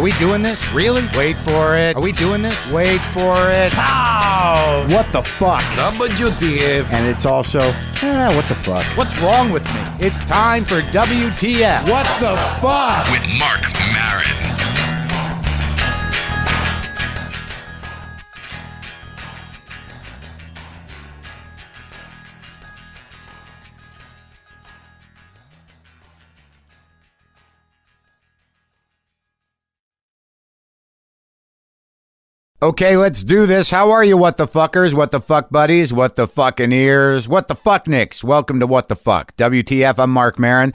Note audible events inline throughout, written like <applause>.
Are we doing this? Really? Wait for it. Are we doing this? Wait for it. How? What the fuck? WTF. And it's also, eh, what the fuck? What's wrong with me? It's time for WTF. What the fuck? with Marc Okay, let's do this. How are you, what the fuckers? What the fuck buddies? What the fucking ears? What the fuck nicks? Welcome to What the Fuck. WTF, I'm Marc Maron.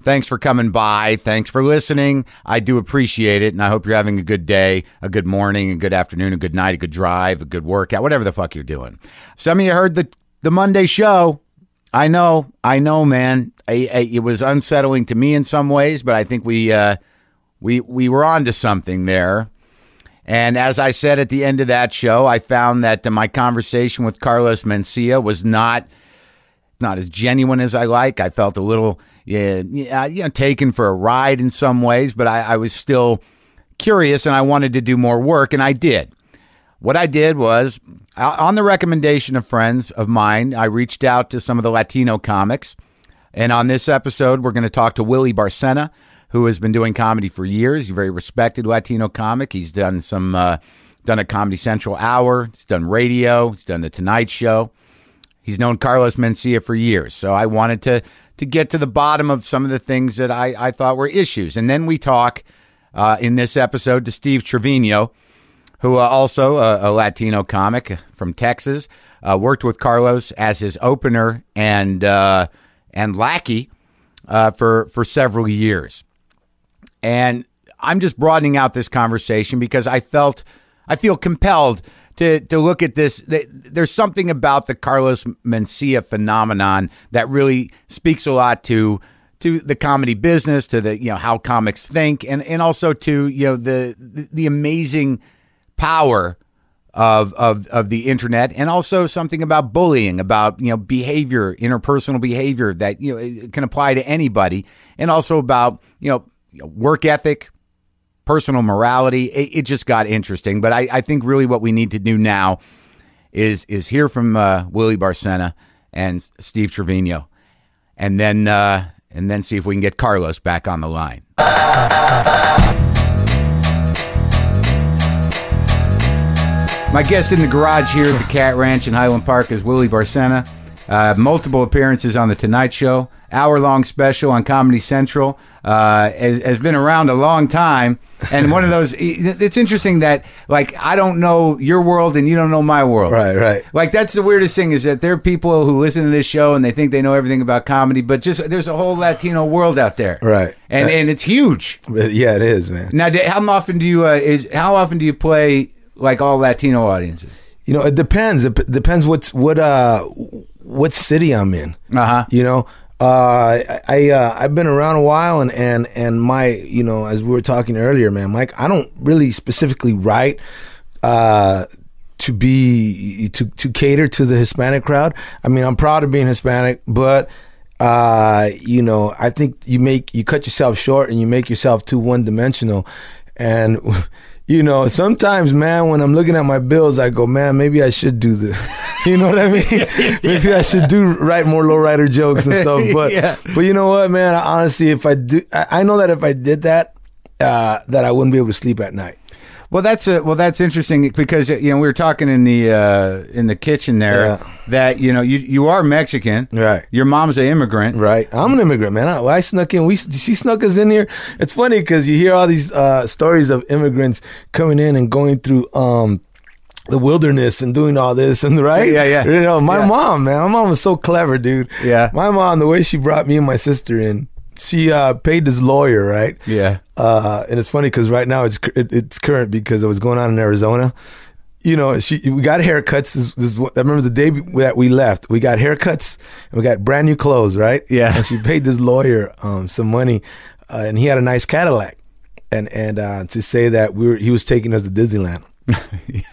Thanks for coming by. Thanks for listening. I do appreciate it, and I hope you're having a good day, a good morning, a good afternoon, a good night, a good drive, a good workout, whatever the fuck you're doing. Some of you heard the the Monday show. I know, I know, man. I, I, it was unsettling to me in some ways, but I think we uh, we we were on to something there. And as I said at the end of that show, I found that uh, my conversation with Carlos Mencia was not not as genuine as I like. I felt a little, yeah, you know, taken for a ride in some ways, but I, I was still curious and I wanted to do more work, and I did. What I did was, on the recommendation of friends of mine, I reached out to some of the Latino comics. And on this episode, we're going to talk to Willie Barcena, who has been doing comedy for years. He's a very respected Latino comic. He's done some, uh, done a Comedy Central hour. He's done radio. He's done the Tonight Show. He's known Carlos Mencia for years. So I wanted to to get to the bottom of some of the things that I, I thought were issues. And then we talk uh, in this episode to Steve Trevino, who uh, also a, a Latino comic from Texas, uh, worked with Carlos as his opener and uh, and lackey uh, for for several years. And I'm just broadening out this conversation because I felt I feel compelled to to look at this. There's something about the Carlos Mencia phenomenon that really speaks a lot to to the comedy business, to the you know how comics think, and and also to you know the the, amazing power of of of the internet and also something about bullying about you know behavior interpersonal behavior that you know can apply to anybody and also about you know work ethic personal morality it, it just got interesting but I, I think really what we need to do now is is hear from uh, Willie Barcena and Steve Trevino and then uh, and then see if we can get Carlos back on the line My guest in the garage here at the Cat Ranch in Highland Park is Willie Barcena. Uh, multiple appearances on the Tonight Show, hour long special on Comedy Central. Uh, has, has been around a long time, and one of <laughs> those. It's interesting that like I don't know your world and you don't know my world. Right, right. Like that's the weirdest thing is that there are people who listen to this show and they think they know everything about comedy, but just there's a whole Latino world out there. Right. and Right. and it's huge. Yeah, it is, man. Now, how often do you uh, is how often do you play like all Latino audiences? You know, it depends. It p- depends what's what uh what city I'm in. Uh-huh. You know, uh, I uh, I've been around a while, and and and my you know as we were talking earlier, man, Mike, I don't really specifically write. Uh, to be to to cater to the Hispanic crowd. I mean, I'm proud of being Hispanic, but uh, you know, I think you make you cut yourself short and you make yourself too one dimensional. And <laughs> you know, sometimes, man, when I'm looking at my bills, I go, man, maybe I should do the, <laughs> you know what I mean? <laughs> maybe I should do write more lowrider jokes and stuff. <laughs> But Yeah. but you know what, man? Honestly, if I do, I, I know that if I did that, uh, that I wouldn't be able to sleep at night. Well, that's a, well, that's interesting because you know we were talking in the uh, in the kitchen there Yeah. that you know you you are Mexican, Right. Your mom's an immigrant, Right. I'm an immigrant, man. I, I snuck in. We she snuck us in here. It's funny because you hear all these uh, stories of immigrants coming in and going through um, the wilderness and doing all this and right. Yeah, yeah. You know, my Yeah. mom, man. My mom was so clever, dude. Yeah. My mom, the way she brought me and my sister in, she uh, paid this lawyer, right? Yeah. Uh, and it's funny because right now it's it, it's current because it was going on in Arizona. You know, she we got haircuts. This, this I remember the day that we left. We got haircuts and we got brand new clothes, right? Yeah. And she paid this lawyer um, some money, uh, and he had a nice Cadillac, and and uh, to say that we were he was taking us to Disneyland.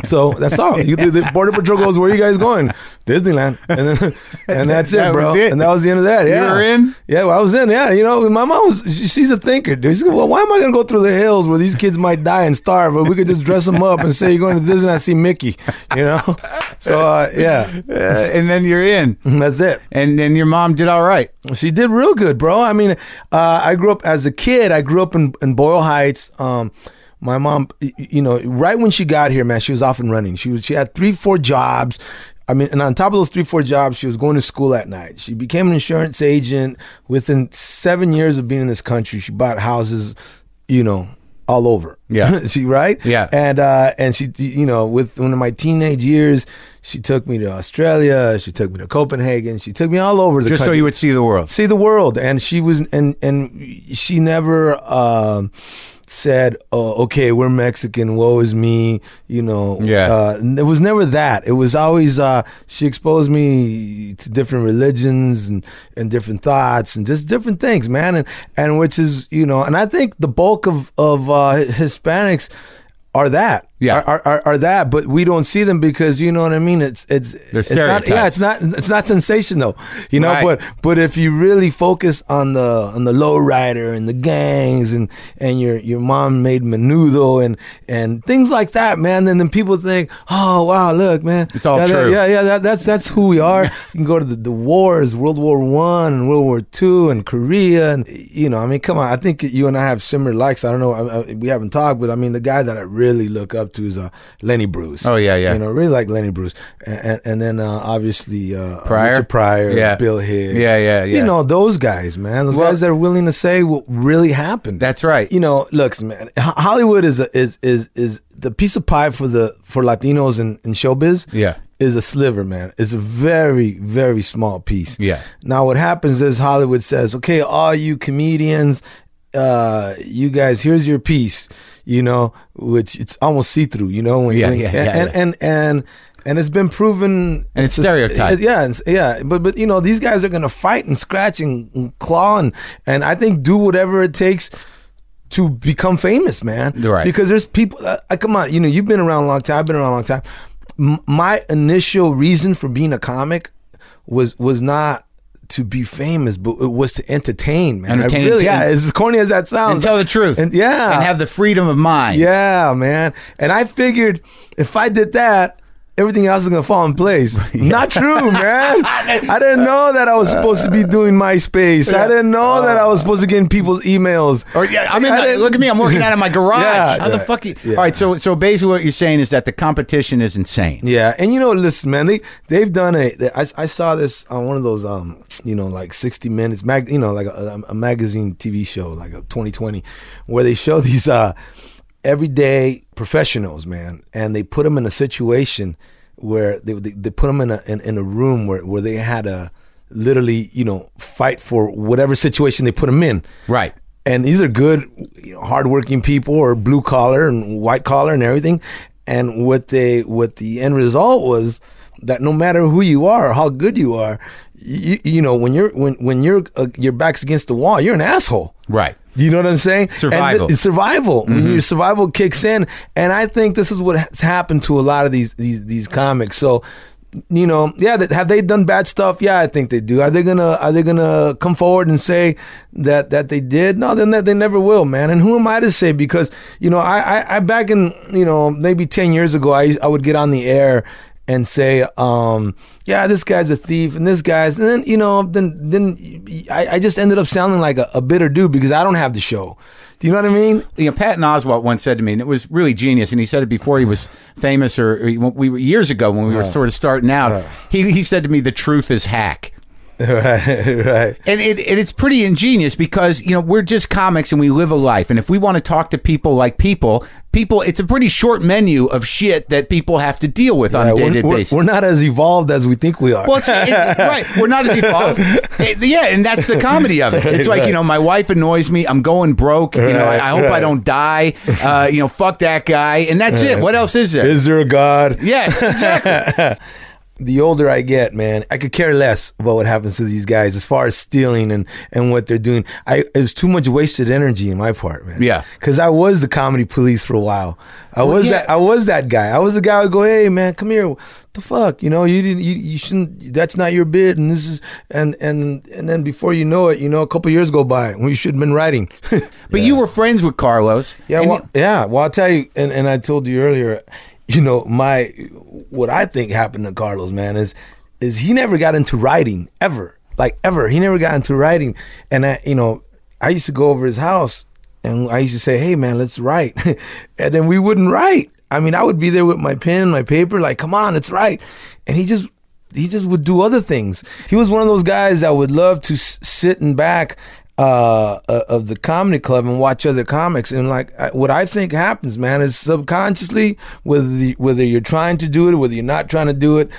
So that's all. You, the, the border patrol goes, "Where are you guys going?" Disneyland, and then, and that's it, That bro. it. And that was the end of that. Yeah, were in? Yeah, well, I was in. Yeah, you know, my mom was. she- she's a thinker, dude. She's like, well, why am I going to go through the hills where these kids might die and starve, but we could just dress them up and say you're going to Disneyland see Mickey, you know? So uh, yeah, Uh, and then you're in, that's it. and then your mom did all right. She did real good, bro. I mean, uh, I grew up as a kid. I grew up in, in Boyle Heights. Um, my mom, you know, right when she got here, man, she was off and running. She was she had three, four jobs. I mean, and on top of those three, four jobs, she was going to school at night. She became an insurance agent. Within seven years of being in this country, she bought houses, you know, all over. Yeah. <laughs> she right. Yeah. And uh, and she, you know, with one of my teenage years, she took me to Australia. She took me to Copenhagen. She took me all over the Just so you would see the world. see the world and she was and and she never um said oh okay we're mexican woe is me you know Yeah. uh, it was never that it was always uh she exposed me to different religions and and different thoughts and just different things man and and which is you know and i think the bulk of of uh hispanics are that Yeah. are, are, are that but we don't see them because you know what i mean it's it's They're it's not yeah it's not it's not sensational you know Right. but but if you really focus on the on the low rider and the gangs and and your your mom made menudo and and things like that man then then people think oh wow look man It's all yeah, that- true. yeah yeah that, that's that's who we are you can go to the, the wars world war one and world war two and korea and you know i mean come on i think you and i have similar likes i don't know I, I, we haven't talked but i mean the guy that i really look up to is uh, lenny bruce Oh, yeah, yeah. you know really like lenny bruce and and, and then uh, obviously uh Pryor? Richard Pryor, Yeah. Bill Hicks. Yeah, yeah, yeah. You know, those guys, man. Those Well- guys that are willing to say what really happened. That's right. You know, looks, man. Hollywood is a, is is is the piece of pie for the for Latinos in, in showbiz. Yeah. Is a sliver, man. It's a very, very small piece. Yeah. Now what happens is Hollywood says, Okay, all you comedians, uh, you guys, here's your piece, you know, which it's almost see through, you know, when, Yeah, when- yeah, and, yeah, and, yeah. and and and it's been proven And it's a- stereotyped. yeah, and, yeah, but but you know these guys are gonna fight and scratch and, and claw and and I think do whatever it takes to become famous, man. Right. Because there's people. Uh, uh, come on, you know you've been around a long time. I've been around a long time. M- my initial reason for being a comic was was not to be famous, but it was to entertain, man. I Entertain, really, yeah. As corny as that sounds, And tell the truth. And yeah, And have the freedom of mind. yeah, man. And I figured if I did that, everything else is gonna fall in place. <laughs> Not true, man. I didn't know that I was supposed to be doing MySpace. I didn't know that I was supposed to get in people's emails. Or yeah, I mean, I look at me. I'm working out of my garage. <laughs> Yeah, How the fuck? You, yeah. All right. So, so basically, what you're saying is that the competition is insane. Yeah, and you know, listen, man, they they've done a. they- I, I saw this on one of those, um, you know, like sixty minutes mag, you know, like a, a magazine TV show, like a twenty twenty, where they show these uh, everyday professionals, man, and they put them in a situation where they they, they put them in a in, in a room where where they had to literally, you know, fight for whatever situation they put them in. Right. And these are good, you know, hardworking people, or blue collar and white collar and everything. And what they, what the end result was that no matter who you are or how good you are, you, you know, when you're when when you're uh, your back's against the wall, you're an asshole. Right. You know what I'm saying? Survival. Survival. When your survival kicks in, and I think this is what has happened to a lot of these these these comics. So, you know, yeah, that, have they done bad stuff? Yeah, I think they do. Are they gonna Are they gonna come forward and say that that they did? No, then they, they never will, man. And who am I to say? Because you know, I I, I back in you know maybe ten years ago, I I would get on the air and say, um, yeah, this guy's a thief and this guy's, and then, you know, then, then I, I just ended up sounding like a, a bitter dude because I don't have the show. Do you know what I mean? You know, Patton Oswalt once said to me, and it was really genius. And he said it before he was famous, or, or we were years ago when we were sort of starting out. He he said to me, "The truth is hack." <laughs> right, right. And it, and it's pretty ingenious because you know we're just comics and we live a life, and if we want to talk to people like people, people, it's a pretty short menu of shit that people have to deal with on a day to day. we're, basis. we're not as evolved as we think we are. Well, it's, it's <laughs> right. We're not as evolved. Eh, yeah, and that's the comedy of it. It's like you know, my wife annoys me. I'm going broke. You know, I, I hope I don't die. Uh, you know, fuck that guy, and that's it. What else is there? Is there a God? yeah, exactly. <laughs> the older I get, man, I could care less about what happens to these guys as far as stealing and and what they're doing. I it was too much wasted energy in my part, man. Yeah. because I was the comedy police for a while. I was yeah. that. I was that guy. I was the guy who go, "Hey, man, come here. What the fuck? You know, you didn't. You, you shouldn't. That's not your bid. And this is and and and then before you know it, you know, a couple years go by when you should have been writing. <laughs> But you were friends with Carlos. Yeah, well, you- yeah. Well, I'll tell you, and, and I told you earlier, you know, my what I think happened to Carlos, man, is is he never got into writing ever, like ever. He never got into writing, and I, you know, I used to go over his house, and I used to say, "Hey, man, let's write," <laughs> and then we wouldn't write. I mean, I would be there with my pen, my paper, like, "Come on, let's write," and he just he just would do other things. He was one of those guys that would love to s- sit in back uh, uh, of the comedy club and watch other comics. And like what I think happens, man, is subconsciously, whether the, whether you're trying to do it or whether you're not trying to do it,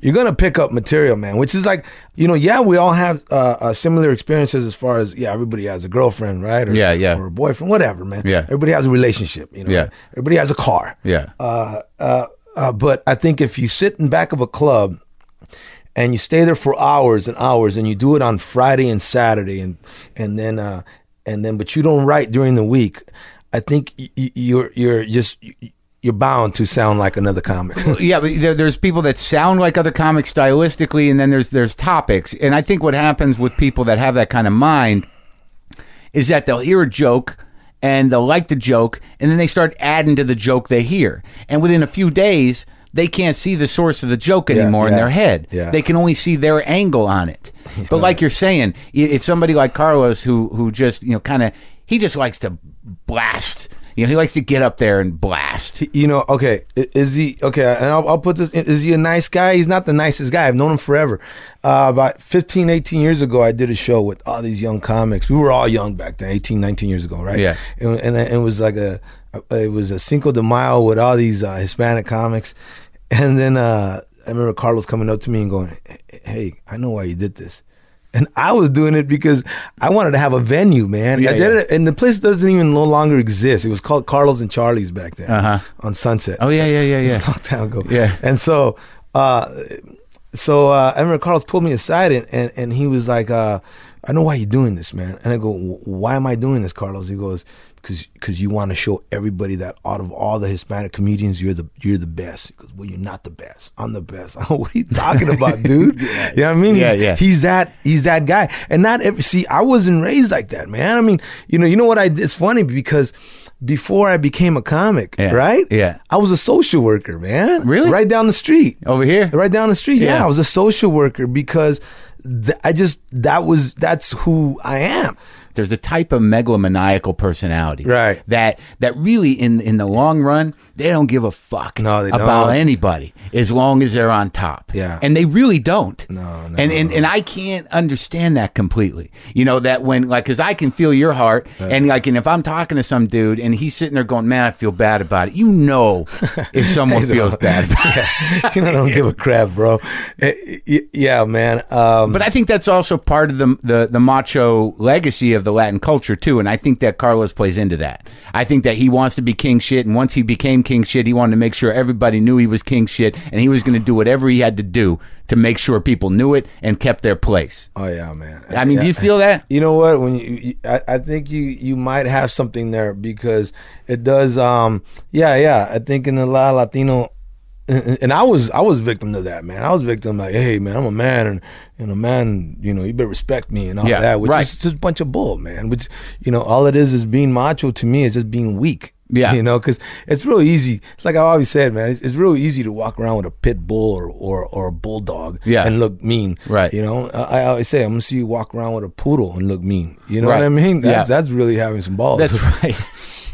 you're gonna pick up material, man. Which is like, you know, yeah, we all have uh, uh, similar experiences as far as yeah, everybody has a girlfriend, right? Or, Yeah, yeah. or a boyfriend, whatever, man. Yeah. everybody has a relationship, you know. Yeah. everybody has a car. Yeah. Uh, uh, uh, but I think if you sit in back of a club and you stay there for hours and hours and you do it on Friday and Saturday and and then uh, and then but you don't write during the week, I think you're you're just you're bound to sound like another comic. yeah, but there, there's people that sound like other comics stylistically, and then there's there's topics. And I think what happens with people that have that kind of mind is that they'll hear a joke and they'll like the joke, and then they start adding to the joke they hear, and within a few days. They can't see the source of the joke anymore in yeah, their head. yeah. They can only see their angle on it. <laughs> But like you're saying, if somebody like Carlos, who who just you know kind of he just likes to blast, you know, he likes to get up there and blast. you know, okay, is he okay? And I'll, I'll put this: is he a nice guy? He's not the nicest guy. I've known him forever. Uh, about 15, 18 years ago, I did a show with all these young comics. We were all young back then, 18, 19 years ago, right? Yeah. And, and it was like a, it was a Cinco de Mayo with all these uh, Hispanic comics, and then uh, I remember Carlos coming up to me and going, "Hey, I know why you did this." And I was doing it because I wanted to have a venue, man. Yeah, I did yeah. it, and the place doesn't even no longer exist. It was called Carlos and Charlie's back then Uh-huh. on Sunset. Oh yeah, yeah, yeah, <laughs> yeah. a long time ago. Yeah. And so, uh, so uh, I remember Carlos pulled me aside and, and, and he was like, uh, I know why you're doing this, man. And I go, why am I doing this, Carlos? He goes, because because you want to show everybody that out of all the Hispanic comedians, you're the you're the best. Goes, well, you're not the best. I'm the best. <laughs> what are you talking about, <laughs> dude? You know what I mean? Yeah, he's, yeah. He's that he's that guy. And not every see, I wasn't raised like that, man. I mean, you know, you know what I? It's funny because before I became a comic, Yeah. right? Yeah. I was a social worker, man. Really? Right down the street. Over here? Right down the street. Yeah, Yeah. I was a social worker because th- I just that was that's who I am. There's a type of megalomaniacal personality, Right. That that really, in in the long run, they don't give a fuck No, about don't. anybody as long as they're on top. Yeah. and they really don't. No, no. And and and I can't understand that completely. You know that when like because I can feel your heart, and like and if I'm talking to some dude and he's sitting there going, "Man, I feel bad about it," you know, <laughs> if someone feels bad about <laughs> it. <laughs> you know, I don't give a crap, bro. Eh, Yeah, man. Um, But I think that's also part of the, the the macho legacy of the Latin culture too, and I think that Carlos plays into that. I think that he wants to be king shit, and once he became king shit, he wanted to make sure everybody knew he was king shit, and he was going to do whatever he had to do to make sure people knew it and kept their place. oh yeah, man. I mean, do you feel that? You know what? When you, you I, I think you you might have something there because it does. Um, yeah, yeah. I think in the La Latino, and, and I was I was victim to that, man. I was victim like, hey, man, I'm a man, and and a man, you know, you better respect me and all Yeah, that, which right. is just a bunch of bull, man. Which you know, all it is is being macho to me is just being weak. Yeah. you know, because it's real easy. It's like I always said, man. It's, it's real easy to walk around with a pit bull or or, or a bulldog, Yeah. and look mean, Right. You know, I, I always say I'm gonna see you walk around with a poodle and look mean. You know Right. what I mean? That's Yeah. that's really having some balls. That's <laughs> right.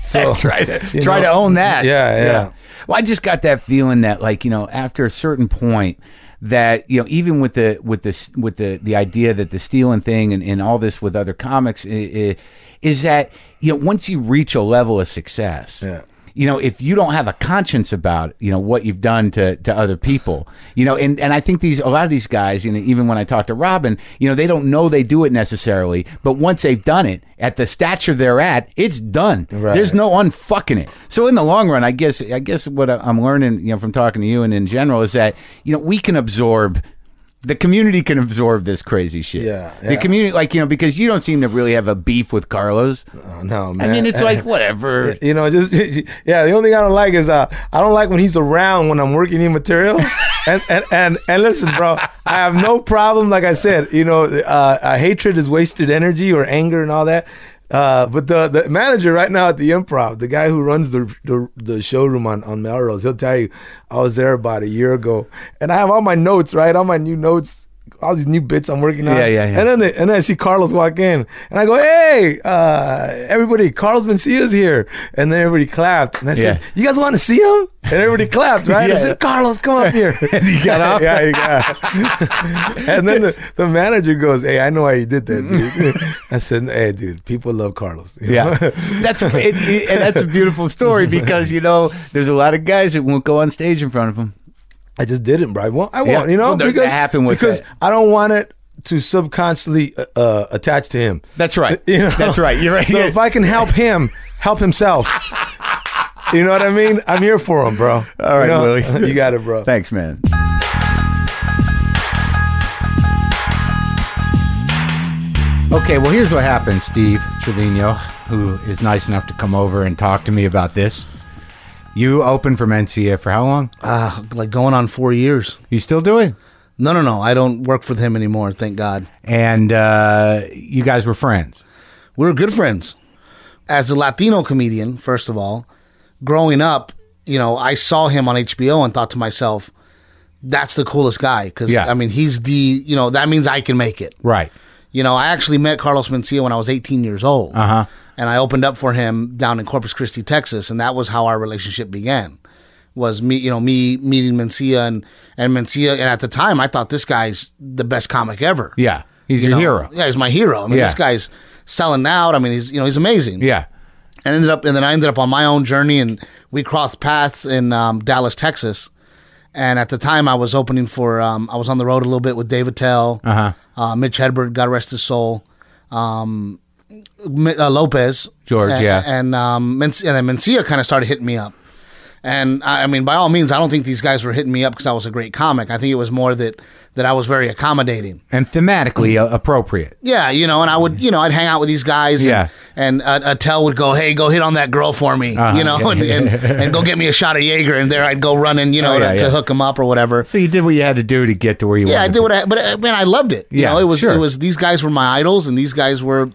So, try to try know, to own that. yeah, yeah. Well, I just got that feeling that, like, you know, after a certain point, that you know, even with the with the with the the idea that the stealing thing and, and all this with other comics i- i- is that you know once you reach a level of success, Yeah. You know, if you don't have a conscience about, you know, what you've done to, to other people, you know, and, and I think these, a lot of these guys, you know, even when I talk to Robin, you know, they don't know they do it necessarily, but once they've done it at the stature they're at, it's done. Right. There's no unfucking it. So in the long run, I guess, I guess what I'm learning, you know, from talking to you and in general is that, you know, we can absorb the community can absorb this crazy shit. Yeah, The community, like, you know, because you don't seem to really have a beef with Carlos. Oh, no, man. I mean, it's like, <laughs> whatever. You know, just <laughs> yeah. The only thing I don't like is uh, I don't like when he's around when I'm working in material. <laughs> and, and and and listen, bro, I have no problem. Like I said, you know, uh, uh, hatred is wasted energy or anger and all that. Uh, but the the manager right now at the Improv, the guy who runs the the, the showroom on on Melrose, he'll tell you I was there about a year ago, and I have all my notes, right, all my new notes. All these new bits I'm working on, Yeah, yeah, yeah. and then they, and then I see Carlos walk in, and I go, "Hey, uh, everybody, Carlos Mencia's here!" And then everybody clapped, and I said, Yeah. "You guys want to see him?" And everybody clapped, right? Yeah. I said, "Carlos, come up here." <laughs> And he got off? yeah, he got. <laughs> and then the, the manager goes, "Hey, I know why you did that, dude." <laughs> I said, "Hey, dude, people love Carlos." you Yeah, that's it, it- and that's a beautiful story because you know there's a lot of guys that won't go on stage in front of him. I just didn't, bro. I won't. I won't. You know, Well, that- that happened with because that. I don't want it to subconsciously uh, uh, attach to him. That's right. <laughs> You know? That's right. You're right. So if I can help him, help himself. <laughs> You know what I mean? I'm here for him, bro. All right, you know? Willie. <laughs> You got it, bro. Thanks, man. Okay, well, here's what happened, Steve Trevino, who is nice enough to come over and talk to me about this. You opened for Mencia for how long? Uh, like going on four years. You still do it? No, no, no. I don't work for him anymore. Thank God. And uh, you guys were friends. We were good friends. As a Latino comedian, first of all, growing up, you know, I saw him on HBO and thought to myself, that's the coolest guy. Because, Yeah. I mean, he's the, you know, that means I can make it. Right. You know, I actually met Carlos Mencia when I was 18 years old. Uh-huh. And I opened up for him down in Corpus Christi, Texas, and that was how our relationship began. Was me, you know, me meeting Mencia and and Mencia, and at the time I thought this guy's the best comic ever. Yeah. He's You your know? hero. Yeah, he's my hero. I mean, Yeah. this guy's selling out. I mean, he's you know he's amazing. Yeah. And ended up, and then I ended up on my own journey, and we crossed paths in um, Dallas, Texas. And at the time, I was opening for, um, I was on the road a little bit with Dave Attell, Uh-huh. uh, Mitch Hedberg, God rest his soul, um, uh, Lopez, George, and, yeah. and um, and then Mencia kind of started hitting me up. And I I mean, by all means, I don't think these guys were hitting me up because I was a great comic. I think it was more that that I was very accommodating. And thematically uh, appropriate. Yeah, you know, and I would, you know, I'd hang out with these guys. Yeah. And, and uh, Attell would go, hey, go hit on that girl for me, Uh-huh. you know, and, and, and go get me a shot of Jaeger. And there I'd go running, you know, Oh, yeah, to, to hook him up or whatever. So you did what you had to do to get to where you Yeah, I did what I, but uh, man, I loved it. You Yeah, know, it was, sure. it was, these guys were my idols and these guys were,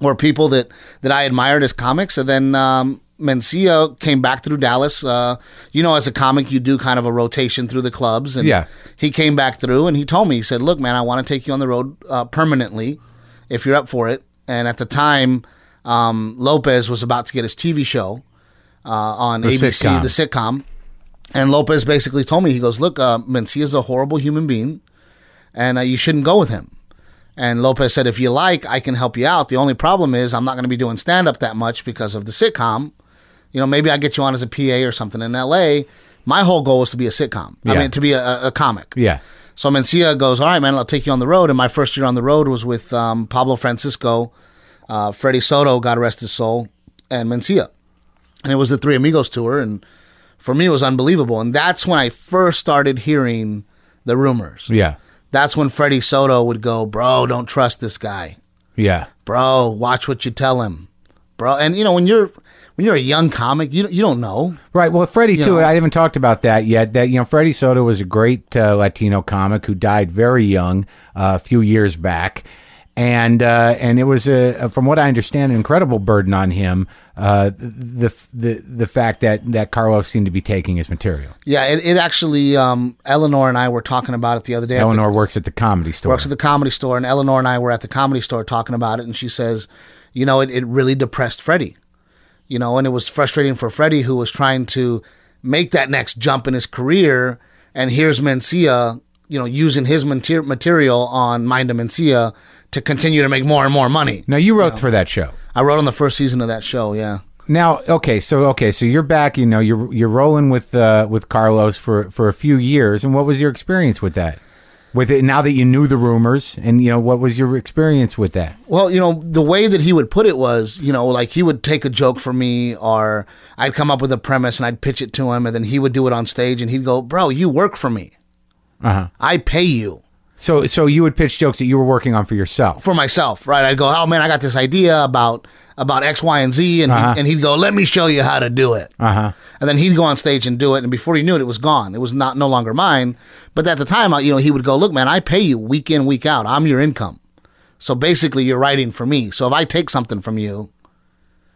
were people that, that I admired as comics. And then, um, Mencia came back through Dallas. Uh, you know, as a comic, you do kind of a rotation through the clubs. And Yeah. he came back through and he told me, he said, Look, man, I want to take you on the road uh, permanently if you're up for it. And at the time, um, Lopez was about to get his TV show uh, on The ABC, sitcom. the sitcom. And Lopez basically told me, he goes, Look, uh, Mencia is a horrible human being and uh, you shouldn't go with him. And Lopez said, If you like, I can help you out. The only problem is I'm not going to be doing stand up that much because of the sitcom. You know, maybe I get you on as a PA or something in LA. My whole goal is to be a sitcom. I mean, to be a, a- a comic. Yeah. So Mencia goes, all right, man, I'll take you on the road. And my first year on the road was with um, Pablo Francisco, uh, Freddie Soto, God rest his soul, and Mencia. And it was the Three Amigos tour. And for me, it was unbelievable. And that's when I first started hearing the rumors. Yeah. That's when Freddie Soto would go, bro, don't trust this guy. Yeah. Bro, watch what you tell him. Bro. And, you know, when you're when you're a young comic, you, you don't know. Right. Well, Freddie You too. know. I haven't talked about that yet. That you know, Freddie Soto was a great uh, Latino comic who died very young uh, a few years back, and uh, and it was a, from what I understand, an incredible burden on him. Uh, the the the fact that that Carlos seemed to be taking his material. Yeah, it, it actually, um, Eleanor and I were talking about it the other day. at the- Eleanor works at the comedy store. works at the comedy store, and Eleanor and I were at the comedy store talking about it, and she says, you know, it, it really depressed Freddie, you know, and it was frustrating for Freddie who was trying to make that next jump in his career, and here's Mencia, you know, using his mater- material on Mind of Mencia to continue to make more and more money. now you wrote for that show. I wrote on the first season of that show, yeah. Now, okay, so okay, so you're back. You know, you're you're rolling with uh, with Carlos for for a few years, and what was your experience with that? With it now that you knew the rumors, and you know, what was your experience with that? Well, you know, the way that he would put it was, you know, like he would take a joke from me, or I'd come up with a premise and I'd pitch it to him, and then he would do it on stage, and he'd go, "Bro, you work for me. Uh huh. I pay you." So so you would pitch jokes that you were working on for yourself. for myself, right? I'd go, oh man, I got this idea about about X, Y, and Z, and Uh-huh. he'd, and he'd go, let me show you how to do it. Uh huh. And then he'd go on stage and do it, and before he knew it, it was gone. It was not no longer mine. But at the time, I- you know, he would go, look, man, I pay you week in, week out. I'm your income. So basically, you're writing for me. So if I take something from you,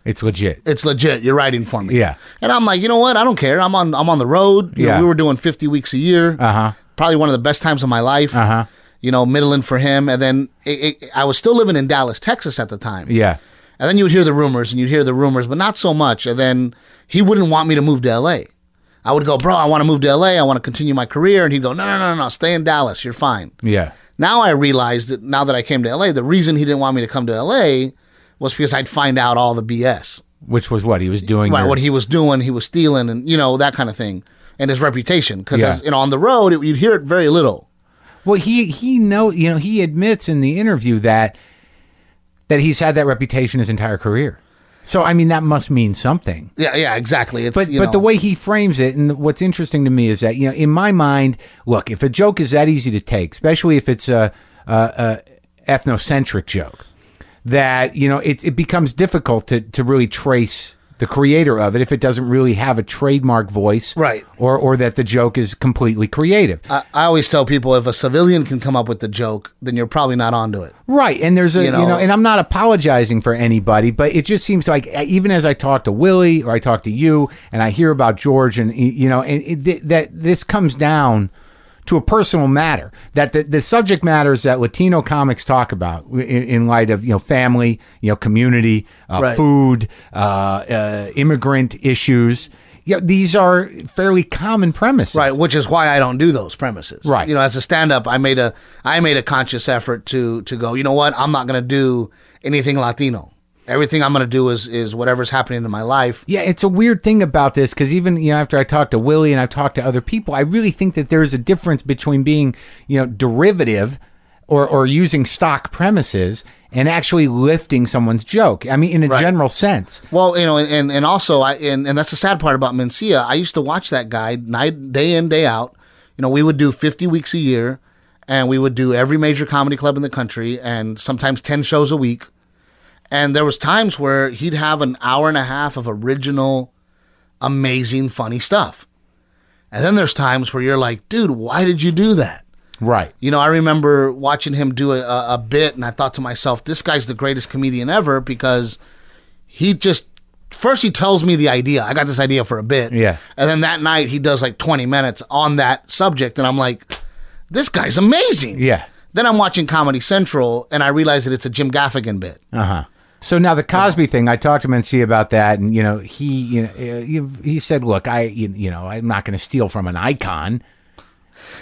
It's legit. it's legit. You're writing for me. Yeah. And I'm like, you know what? I don't care. I'm on I'm on the road. You know, Yeah. we were doing 50 weeks a year. Uh huh. Probably one of the best times of my life. Uh huh. You know, middling for him, and then it, it, I was still living in Dallas, Texas at the time. Yeah. And then you would hear the rumors and you'd hear the rumors, but not so much. And then he wouldn't want me to move to LA. I would go, bro, I want to move to LA. I want to continue my career. And he'd go, no, no, no, no, stay in Dallas. You're fine. Yeah. Now I realized that now that I came to LA, the reason he didn't want me to come to LA was because I'd find out all the BS. Which was what he was doing. Right, what he was doing, he was stealing and, you know, that kind of thing. And his reputation. Because, Yeah. you know, on the road, it, you'd hear it very little. Well, he he know you know he admits in the interview that that he's had that reputation his entire career. So I mean that must mean something. Yeah, yeah, exactly. It's, But you but know, the way he frames it, and what's interesting to me is that you know in my mind, look, if a joke is that easy to take, especially if it's a, a, a ethnocentric joke, that you know it it becomes difficult to to really trace the creator of it if it doesn't really have a trademark voice, Right. Or or that the joke is completely creative. I, I always tell people if a civilian can come up with the joke, then you're probably not onto it. Right, and there's a you You know, know- and I'm not apologizing for anybody, but it just seems like uh, even as I talk to Willie or I talk to you, and I hear about George, and you know, and it, th- that this comes down to a personal matter that the, the subject matters that Latino comics talk about in, in light of you know family, you know, community, uh, Right. food, uh, uh, immigrant issues. Yeah, these are fairly common premises. Right, which is why I don't do those premises. Right. You know, as a stand up, I made a I made a conscious effort to to go, you know what? I'm not going to do anything Latino. Everything I'm going to do is is whatever's happening in my life. Yeah, it's a weird thing about this because even you know after I talked to Willie and I've talked to other people, I really think that there's a difference between being you know derivative or or using stock premises and actually lifting someone's joke. I mean, in a Right. general sense. Well, you know, and and, also I and, and that's the sad part about Mencia. I used to watch that guy night day in day out. You know, we would do 50 weeks a year and we would do every major comedy club in the country and sometimes 10 shows a week. And there was times where he'd have an hour and a half of original amazing funny stuff. And then there's times where you're like, dude, why did you do that? Right. You know, I remember watching him do a, a, bit, and I thought to myself, this guy's the greatest comedian ever because he just first he tells me the idea. I got this idea for a bit, Yeah. and then that night he does like 20 minutes on that subject, and I'm like, this guy's amazing. Yeah. Then I'm watching Comedy Central, and I realize that it's a Jim Gaffigan bit. Uh huh. So now the Cosby thing, I talked to Mencia about that, and you know he you know uh, he- said, look, I you know I'm not going to steal from an icon.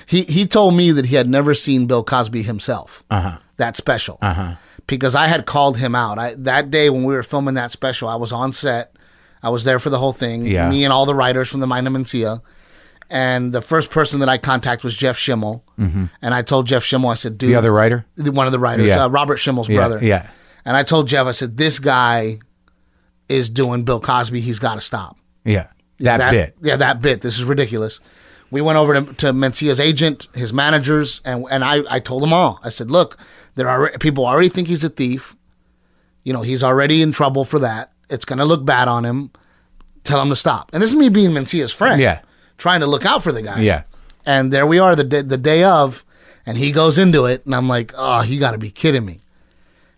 He he told me that he had never seen Bill Cosby himself. Uh-huh. That special. Uh-huh. Because I had called him out. I that day when we were filming that special, I was on set. I was there for the whole thing. Yeah. Me and all the writers from the Mind of Mencia. And the first person that I contacted was Jeff Schimmel. Mm-hmm. And I told Jeff Schimmel, I said, dude, The other writer. one of the writers, Yeah. uh, Robert Schimmel's Yeah, brother. yeah. And I told Jeff, I said, this guy is doing Bill Cosby. He's got to stop. Yeah, that, bit. Yeah, that bit. This is ridiculous. We went over to, to Mencia's agent, his managers, and and I, I told them all. I said, look, there are people already think he's a thief. You know, he's already in trouble for that. It's going to look bad on him. Tell him to stop. And this is me being Mencia's friend. Yeah. Trying to look out for the guy. Yeah. And there we are the day, the day of, and he goes into it, and I'm like, oh, you got to be kidding me.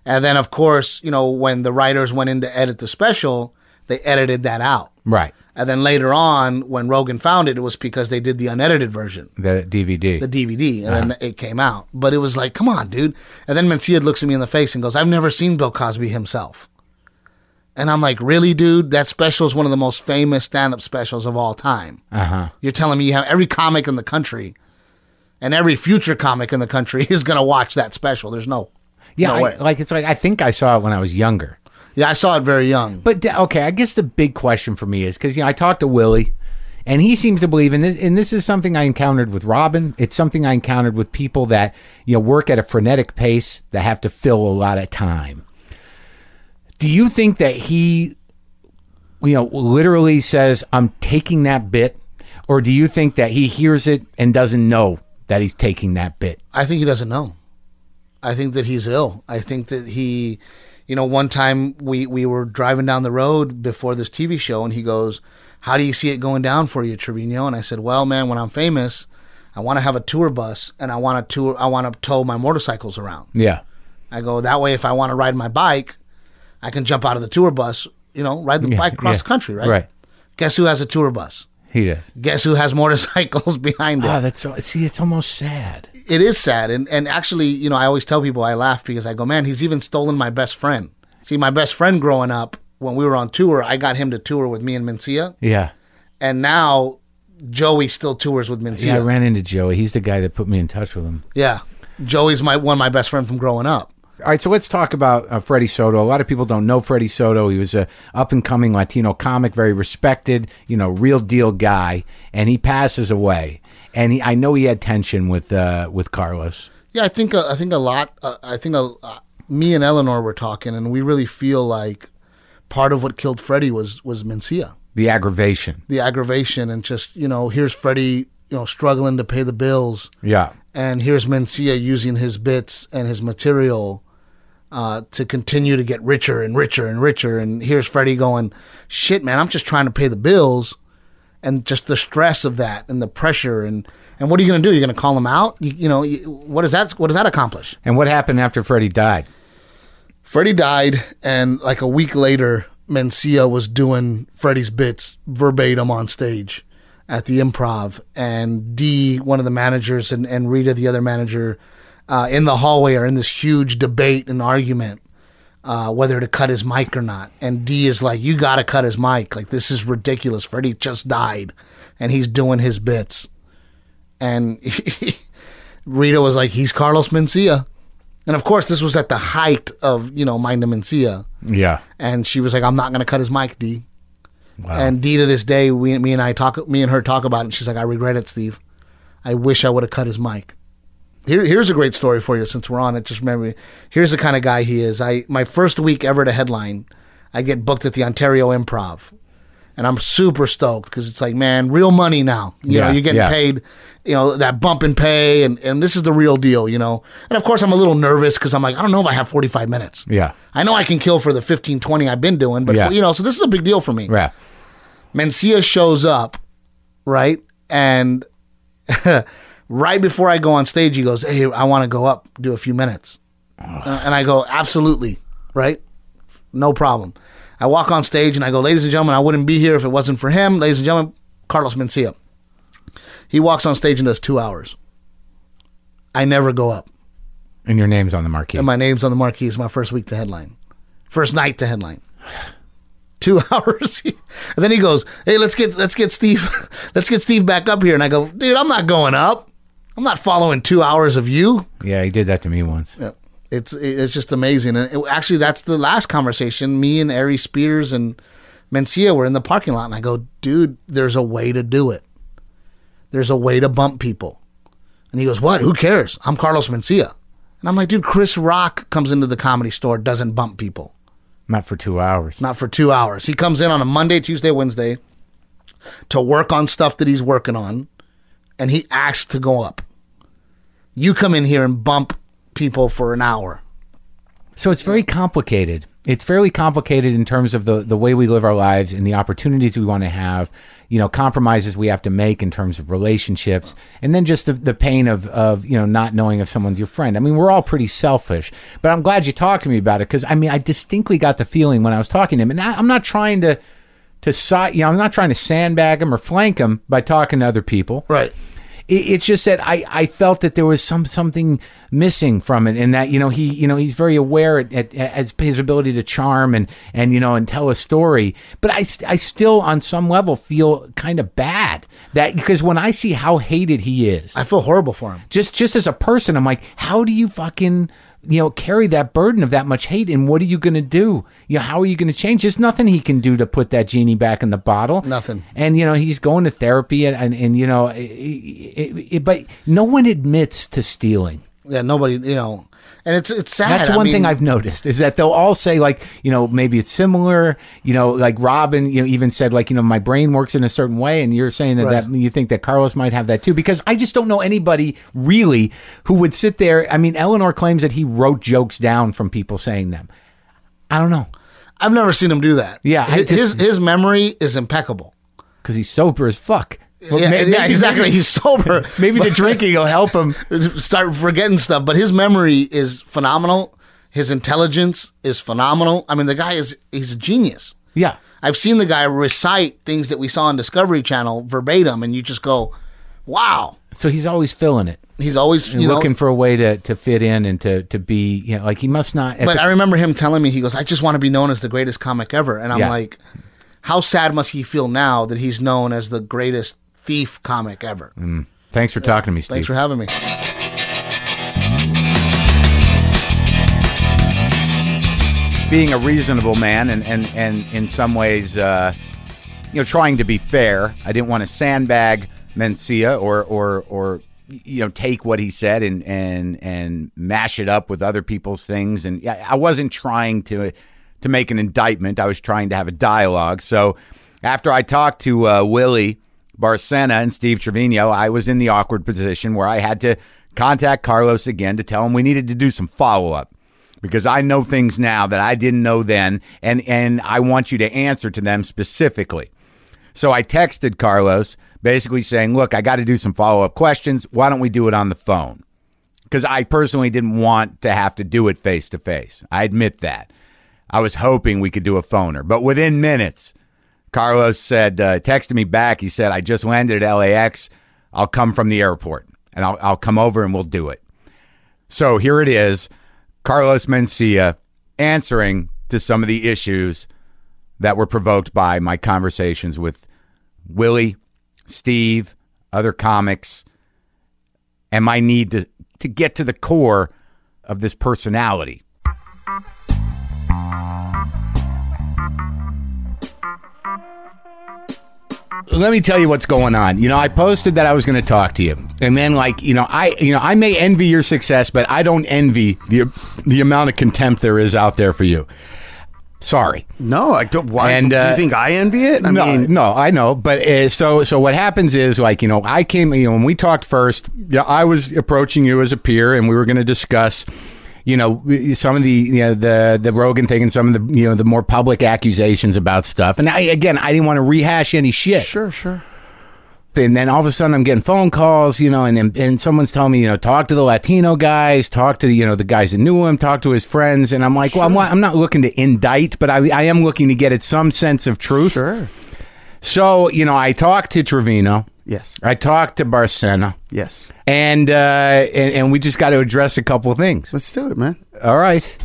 And then, of course, you know, when the writers went in to edit the special, they edited that out. Right. And then later on, when Rogan found it, it was because they did the unedited version, The DVD. the DVD, and then it came out. But it was like, come on, dude. And then Mencia looks at me in the face and goes, I've never seen Bill Cosby himself. And I'm like, really, dude? That special is one of the most famous stand up specials of all time. uh huh. You're telling me you have every comic in the country and every future comic in the country <laughs> is going to watch that special. There's no, Yeah, no I- way. like it's like I think I saw it when I was younger. Yeah, I saw it very young. But d- okay, I guess the big question for me is because you know I talked to Willie, and he seems to believe in this. And this is something I encountered with Robin. It's something I encountered with people that you know work at a frenetic pace that have to fill a lot of time. Do you think that he, you know, literally says, "I'm taking that bit," or do you think that he hears it and doesn't know that he's taking that bit? I think he doesn't know. I think that he's ill. I think that he, you know, one time we we were driving down the road before this TV show, and he goes, "How do you see it going down for you, Trevino?" And I said, "Well, man, when I'm famous, I want to have a tour bus, and I want to tour. I want to tow my motorcycles around. Yeah, I go that way. If I want to ride my bike, I can jump out of the tour bus. You know, ride the bike across yeah. the country. Right. Right. Guess who has a tour bus? he does. Guess who has motorcycles <laughs> behind it? Oh, that's so, see, it's almost sad. It is sad and and actually you know i always tell people i laugh because i go man he's even stolen my best friend see my best friend growing up when we were on tour i got him to tour with me and mencia Yeah. and now joey still tours with mencia Yeah, I ran into Joey. He's the guy that put me in touch with him. Yeah. Joey's my one of my best friend from growing up All right, so let's talk about uh, Freddie Soto. A lot of people don't know Freddie Soto. He was a up and coming Latino comic, very respected, you know, real deal guy, and he passes away. And he, I know he had tension with uh, with Carlos. yeah i think uh, i think a lot uh, i think uh, uh, me and eleanor were talking and we really feel like part of what killed freddie was was mencia The aggravation. the aggravation and just you know here's freddie you know struggling to pay the bills Yeah. and here's Mencia using his bits and his material uh, to continue to get richer and richer and richer. And here's Freddie going, "Shit, man, I'm just trying to pay the bills," and just the stress of that and the pressure and and what are you going to do? You're going to call him out? You, you know, you, what does that what does that accomplish? And what happened after Freddie died? Freddie died, and like a week later, Mencia was doing Freddie's bits verbatim on stage at the improv. And D, one of the managers, and, and Rita, the other manager, uh, in the hallway are in this huge debate and argument uh, whether to cut his mic or not. And D is like, You got to cut his mic. Like, this is ridiculous. Freddie just died, and he's doing his bits. And <laughs> Rita was like, He's Carlos Mencia. And of course, this was at the height of, you know, Mind Mencia. Yeah. And she was like, I'm not going to cut his mic, D. Wow. And D to this day, we, me and I talk, me and her talk about it. And she's like, I regret it, Steve. I wish I would have cut his mic. Here, here's a great story for you since we're on it. Just remember, here's the kind of guy he is. I my first week ever to headline, I get booked at the Ontario Improv, and I'm super stoked because it's like, man, real money now. You Yeah, know, you're getting yeah. paid, you know, that bump in pay, and and this is the real deal, you know. And of course, I'm a little nervous because I'm like, I don't know if I have 45 minutes. Yeah. I know I can kill for the 15, 20 I've been doing, but Yeah. you know, so this is a big deal for me. Yeah. Mencia shows up, right? And <laughs> right before I go on stage, he goes, Hey, I want to go up, do a few minutes. And I go, Absolutely, right? No problem. I walk on stage and I go, Ladies and gentlemen, I wouldn't be here if it wasn't for him. Ladies and gentlemen, Carlos Mencia. He walks on stage and does two hours. I never go up. And your name's on the marquee. And my name's on the marquee. It's my first week to headline. First night to headline. <sighs> Two <laughs> hours. and then he goes, Hey, let's get let's get Steve <laughs> let's get Steve back up here. And I go, dude, I'm not going up. I'm not following two hours of you. yeah, he did that to me once. Yeah. It's it's just amazing. And it, actually that's the last conversation. Me and Aries Spears and Mencia were in the parking lot and I go, dude, there's a way to do it. There's a way to bump people. And he goes, What? Who cares? I'm Carlos Mencia. And I'm like, dude, Chris Rock comes into the comedy store, doesn't bump people. Not for two hours. Not for two hours. He comes in on a Monday, Tuesday, Wednesday to work on stuff that he's working on, and he asks to go up. You come in here and bump people for an hour. So it's very complicated. It's fairly complicated in terms of the, the way we live our lives and the opportunities we want to have, you know, compromises we have to make in terms of relationships, and then just the, the pain of, of, you know, not knowing if someone's your friend. I mean, we're all pretty selfish, but I'm glad you talked to me about it because, I mean, I distinctly got the feeling when I was talking to him, and I, I'm not trying to, to, si- you know, I'm not trying to sandbag him or flank him by talking to other people. Right. It, it's just that I, I felt that there was some something missing from it, and that you know he you know he's very aware at, at, at his ability to charm and and you know and tell a story. But I I still on some level feel kind of bad that because when I see how hated he is, I feel horrible for him. just just as a person, I'm like, how do you fucking you know, carry that burden of that much hate. And what are you going to do? You know, how are you going to change? There's nothing he can do to put that genie back in the bottle. Nothing. And you know, he's going to therapy, and and, and you know, it, it, it, but no one admits to stealing. Yeah, nobody, you know, and it's it's sad. That's I one mean, thing I've noticed is that they'll all say like, you know, maybe it's similar. You know, like Robin, you know, even said like, you know, my brain works in a certain way, and you're saying that, Right. that you think that Carlos might have that too. Because I just don't know anybody really who would sit there. I mean, Eleanor claims that he wrote jokes down from people saying them. I don't know I've never seen him do that. Yeah, his just- his, his memory is impeccable. because he's sober as fuck. Well, yeah, may- yeah, maybe- exactly. He's sober. <laughs> Maybe the drinking will help him. <laughs> start forgetting stuff, but his memory is phenomenal. His intelligence is phenomenal. I mean, the guy is he's a genius. Yeah. I've seen the guy recite things that we saw on Discovery Channel verbatim, and you just go, "Wow!" So he's always filling it. He's always and you know. looking for a way to, to fit in and to, to be you know like he must not but the- I remember him telling me, he goes, "I just want to be known as the greatest comic ever," and I'm Yeah. like, "How sad must he feel now that he's known as the greatest thief comic ever?" thanks for talking to me Steve. Thanks for having me. being a reasonable man and and, and in some ways uh, you know trying to be fair I didn't want to sandbag Mencia or or or you know take what he said and and and mash it up with other people's things. And yeah, I wasn't trying to to make an indictment. I was trying to have a dialogue. So after I talked to uh, Willie Barcena and Steve Trevino I was in the awkward position where I had to contact Carlos again to tell him we needed to do some follow up because I know things now that I didn't know then, and and I want you to answer to them specifically. So I texted Carlos, basically saying, "Look, I got to do some follow up questions. Why don't we do it on the phone?" Because I personally didn't want to have to do it face to face. I admit that. I was hoping we could do a phoner, but within minutes, Carlos said, uh, texted me back. He said, "I just landed at LAX. I'll come from the airport, and I'll I'll come over and we'll do it." So here it is Carlos Mencia answering to some of the issues that were provoked by my conversations with Willie, Steve, other comics, and my need to, to get to the core of this personality. Let me tell you what's going on. You know, I posted that I was going to talk to you, and then like you know, I you know I may envy your success, but I don't envy the the amount of contempt there is out there for you. Sorry. No, I don't. Why And, do uh, you think I envy it? I no, mean, no, I know, but uh, so so what happens is like you know I came you know when we talked first, yeah, I was approaching you as a peer, and we were going to discuss. You know some of the you know the the Rogan thing and some of the you know the more public accusations about stuff, and I again I didn't want to rehash any shit. sure, sure. And then all of a sudden, I'm getting phone calls, you know, and and, and someone's telling me, you know, talk to the Latino guys, talk to you know the guys that knew him, talk to his friends, and I'm like, well, I'm, not- I'm not looking to indict, but I I am looking to get at some sense of truth. Sure. So you know, I talked to Trevino, Yes. I talked to Barcena, Yes. and uh, and, and we just got to address a couple of things. Let's do it, man. All right.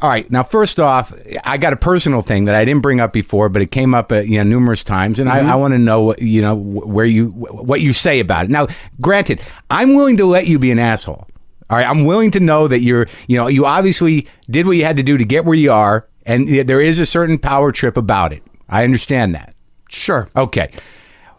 All right. Now, first off, I got a personal thing that I didn't bring up before, but it came up uh, you know numerous times, and I, I want to know what, you know where you what you say about it. Now, granted, I'm willing to let you be an asshole. All right, I'm willing to know that you're you know you obviously did what you had to do to get where you are, and there is a certain power trip about it. I understand that. Sure. Okay.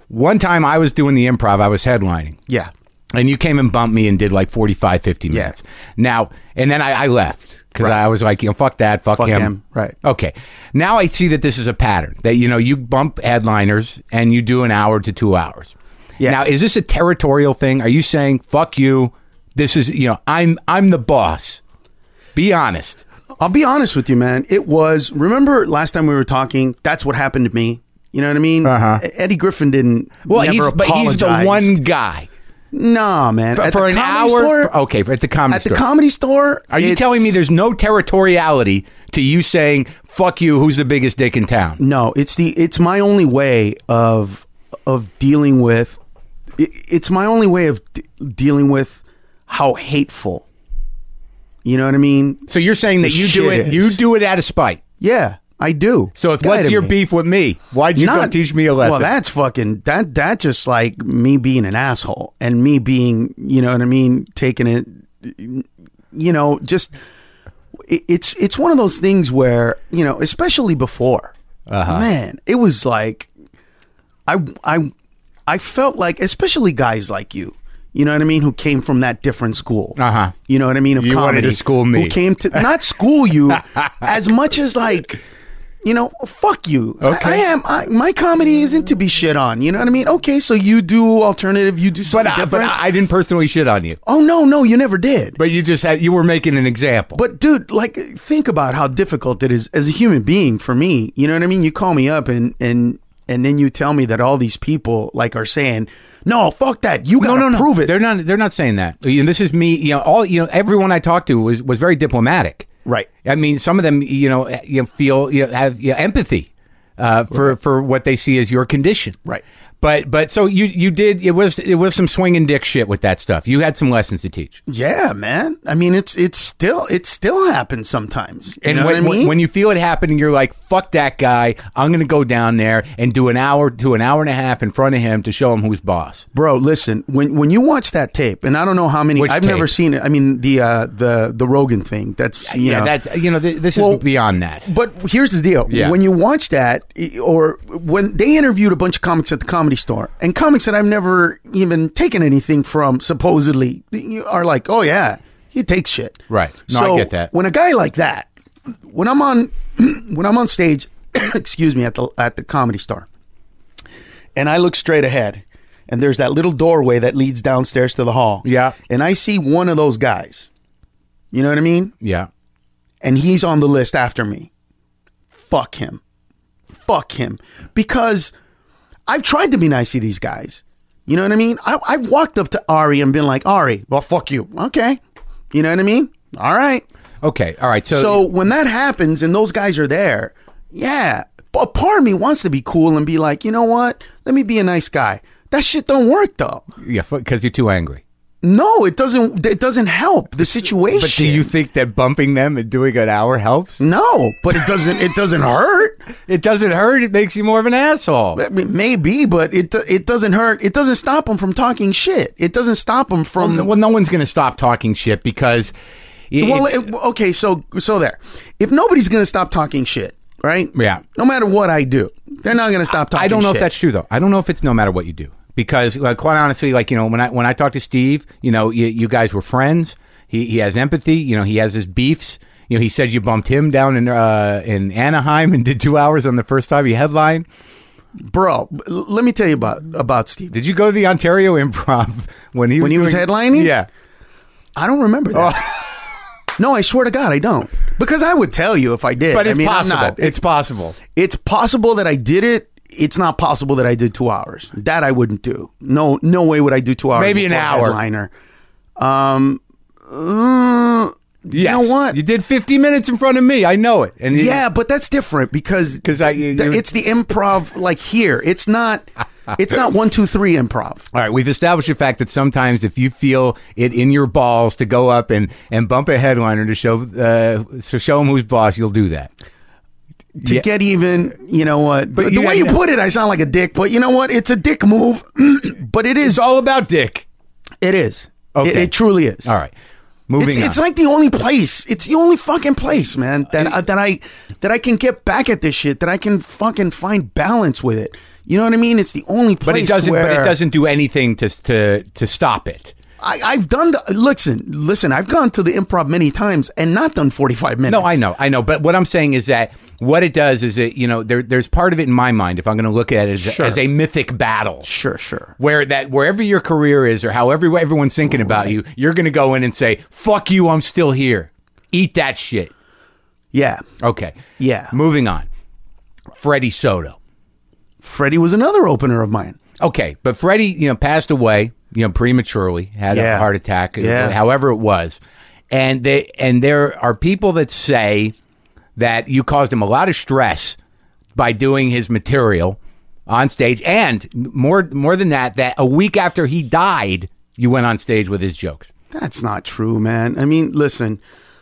One time I was doing the improv, I was headlining Yeah. and you came and bumped me and did like 45 50 minutes now and then i, I left because Right. i was like you know fuck that fuck, Fuck him. him, right. okay now i see that this is a pattern that you know you bump headliners and you do an hour to two hours Yeah. now is this a territorial thing are you saying fuck you this is you know i'm i'm the boss be honest I'll be honest with you, man. It was. Remember last time we were talking? That's what happened to me. You know what I mean? Uh-huh. Eddie Griffin didn't. well never he's but he's the one guy Nah, man. for, At for the an comedy hour store- for- okay at the comedy store. at the comedy store. are you telling me there's no territoriality to you saying fuck you who's the biggest dick in town No, it's the it's my only way of of dealing with. it- It's my only way of d- dealing with how hateful. You know what I mean? So you're saying that you do shit it, is. you do it out of spite. Yeah, I do. So if what's your be. beef with me? Why'd you Not- teach me a lesson? Well, that's fucking that. That just like me being an asshole and me being, you know what I mean, taking it. You know, just it, it's it's one of those things where you know, especially before, Uh-huh. man, it was like, I I I felt like, especially guys like you. You know what I mean? Who came from that different school? Uh-huh. You know what I mean? Of You wanted to school me. Who came to not school you <laughs> as much as like, you know, fuck you. Okay. I, am. I, my comedy isn't to be shit on. You know what I mean? Okay, so you do alternative. You do But, something I, but. I didn't personally shit on you. oh no, no, you never did. But you just had you were making an example. But dude, like think about how difficult it is as a human being for me. You know what I mean? You call me up and and and then you tell me that all these people like are saying, "No, fuck that. You got to prove it." They're not. They're not saying that. And this is me. You know, all you know. Everyone I talked to was was very diplomatic. Right. I mean, some of them, you know, you feel you have you know, empathy uh, for for what they see as your condition. Right. But but so you you did it was it was some swinging dick shit with that stuff. You had some lessons to teach. Yeah, man. I mean, it's it's still it still happens sometimes. You And know when, I mean? when you feel it happening, you're like, "Fuck that guy! I'm going to go down there and do an hour to an hour and a half in front of him to show him who's boss." Bro, listen. When when you watch that tape, and I don't know how many. Which I've tape? never seen it. I mean, the uh, the the Rogan thing. That's you yeah, know. that you know, th- this Well, is beyond that. But here's the deal: Yeah. when you watch that, or when they interviewed a bunch of comics at the comedy store, and comics that I've never even taken anything from, supposedly, you are like, "Oh yeah, he takes shit." Right. No, I so get that. When a guy like that, when I'm on, <clears throat> when I'm on stage, <clears throat> excuse me, at the at the comedy store, and I look straight ahead, and there's that little doorway that leads downstairs to the hall. Yeah. and I see one of those guys. You know what I mean? Yeah. and he's on the list after me. Fuck him. Fuck him. Because I've tried to be nice to these guys. You know what I mean? I, I've walked up to Ari and been like, Ari, well, fuck you. Okay. You know what I mean? All right. Okay. All right. So, So when that happens and those guys are there, yeah. But part of me wants to be cool and be like, you know what? Let me be a nice guy. That shit don't work though. yeah, because you're too angry. No, it doesn't. It doesn't help the situation. But do you think that bumping them and doing an hour helps? No, but it doesn't. It doesn't hurt. <laughs> It doesn't hurt. It makes you more of an asshole. I mean, maybe, but it it doesn't hurt. It doesn't stop them from talking shit. It doesn't stop them from. Well, well, no one's going to stop talking shit because. it- Well, it- okay, so so there. If nobody's gonna stop talking shit, right? Yeah. No matter what I do, they're not gonna stop talking. I don't know if that's true though. I don't know if it's no matter what you do because, like, quite honestly, like you know, when I when I talked to Steve, you know, you, you guys were friends. He he has empathy. You know, he has his beefs. You know, he said you bumped him down in uh, in Anaheim and did two hours on the first time he headlined. bro. l- Let me tell you about about Steve. Did you go to the Ontario Improv when he was When he was headlining? Yeah. I don't remember that. Oh. <laughs> No, I swear to God, I don't. Because I would tell you if I did. But it's I mean, possible. it's possible. it's possible that I did it. It's not possible that I did two hours. That I wouldn't do. No, no way would I do two hours. Maybe an hour. Headliner. Um, uh, you Yes. know what? You did 50 minutes in front of me. I know it. And yeah, but that's different because because I- you- th- it's the improv like here. It's not. It's not one two three improv. <laughs> All right, we've established the fact that sometimes if you feel it in your balls to go up and, and bump a headliner to show uh, to show him who's boss, you'll do that. To Yeah. get even, you know what? But the you- way you put it, I sound like a dick. But you know what? It's a dick move. <clears throat> but it It's all about dick. It is. Okay. It, it truly is. All right, moving It's, on. it's like the only place. It's the only fucking place, man. That I, that I that I can get back at this shit. That I can fucking find balance with it. You know what I mean? It's the only place. but it doesn't. Where But it doesn't do anything to to to stop it. I, I've done. The, listen, listen. I've gone to the improv many times and not done forty five minutes. No, I know, I know. But what I'm saying is that what it does is it, you know, there, there's part of it in my mind. If I'm going to look at it as, Sure. as a mythic battle, Sure, sure. where that wherever your career is or however everyone's thinking about you, you're going to go in and say, "Fuck you, I'm still here. Eat that shit." Yeah. Okay. Yeah. Moving on. Freddie Soto. Freddie was another opener of mine. Okay, but Freddie, you know, passed away, you know, prematurely, had a heart attack, uh, Yeah. however it was. And they and there are people that say that you caused him a lot of stress by doing his material on stage and more more than that that a week after he died, you went on stage with his jokes. That's not true, man. I mean, listen,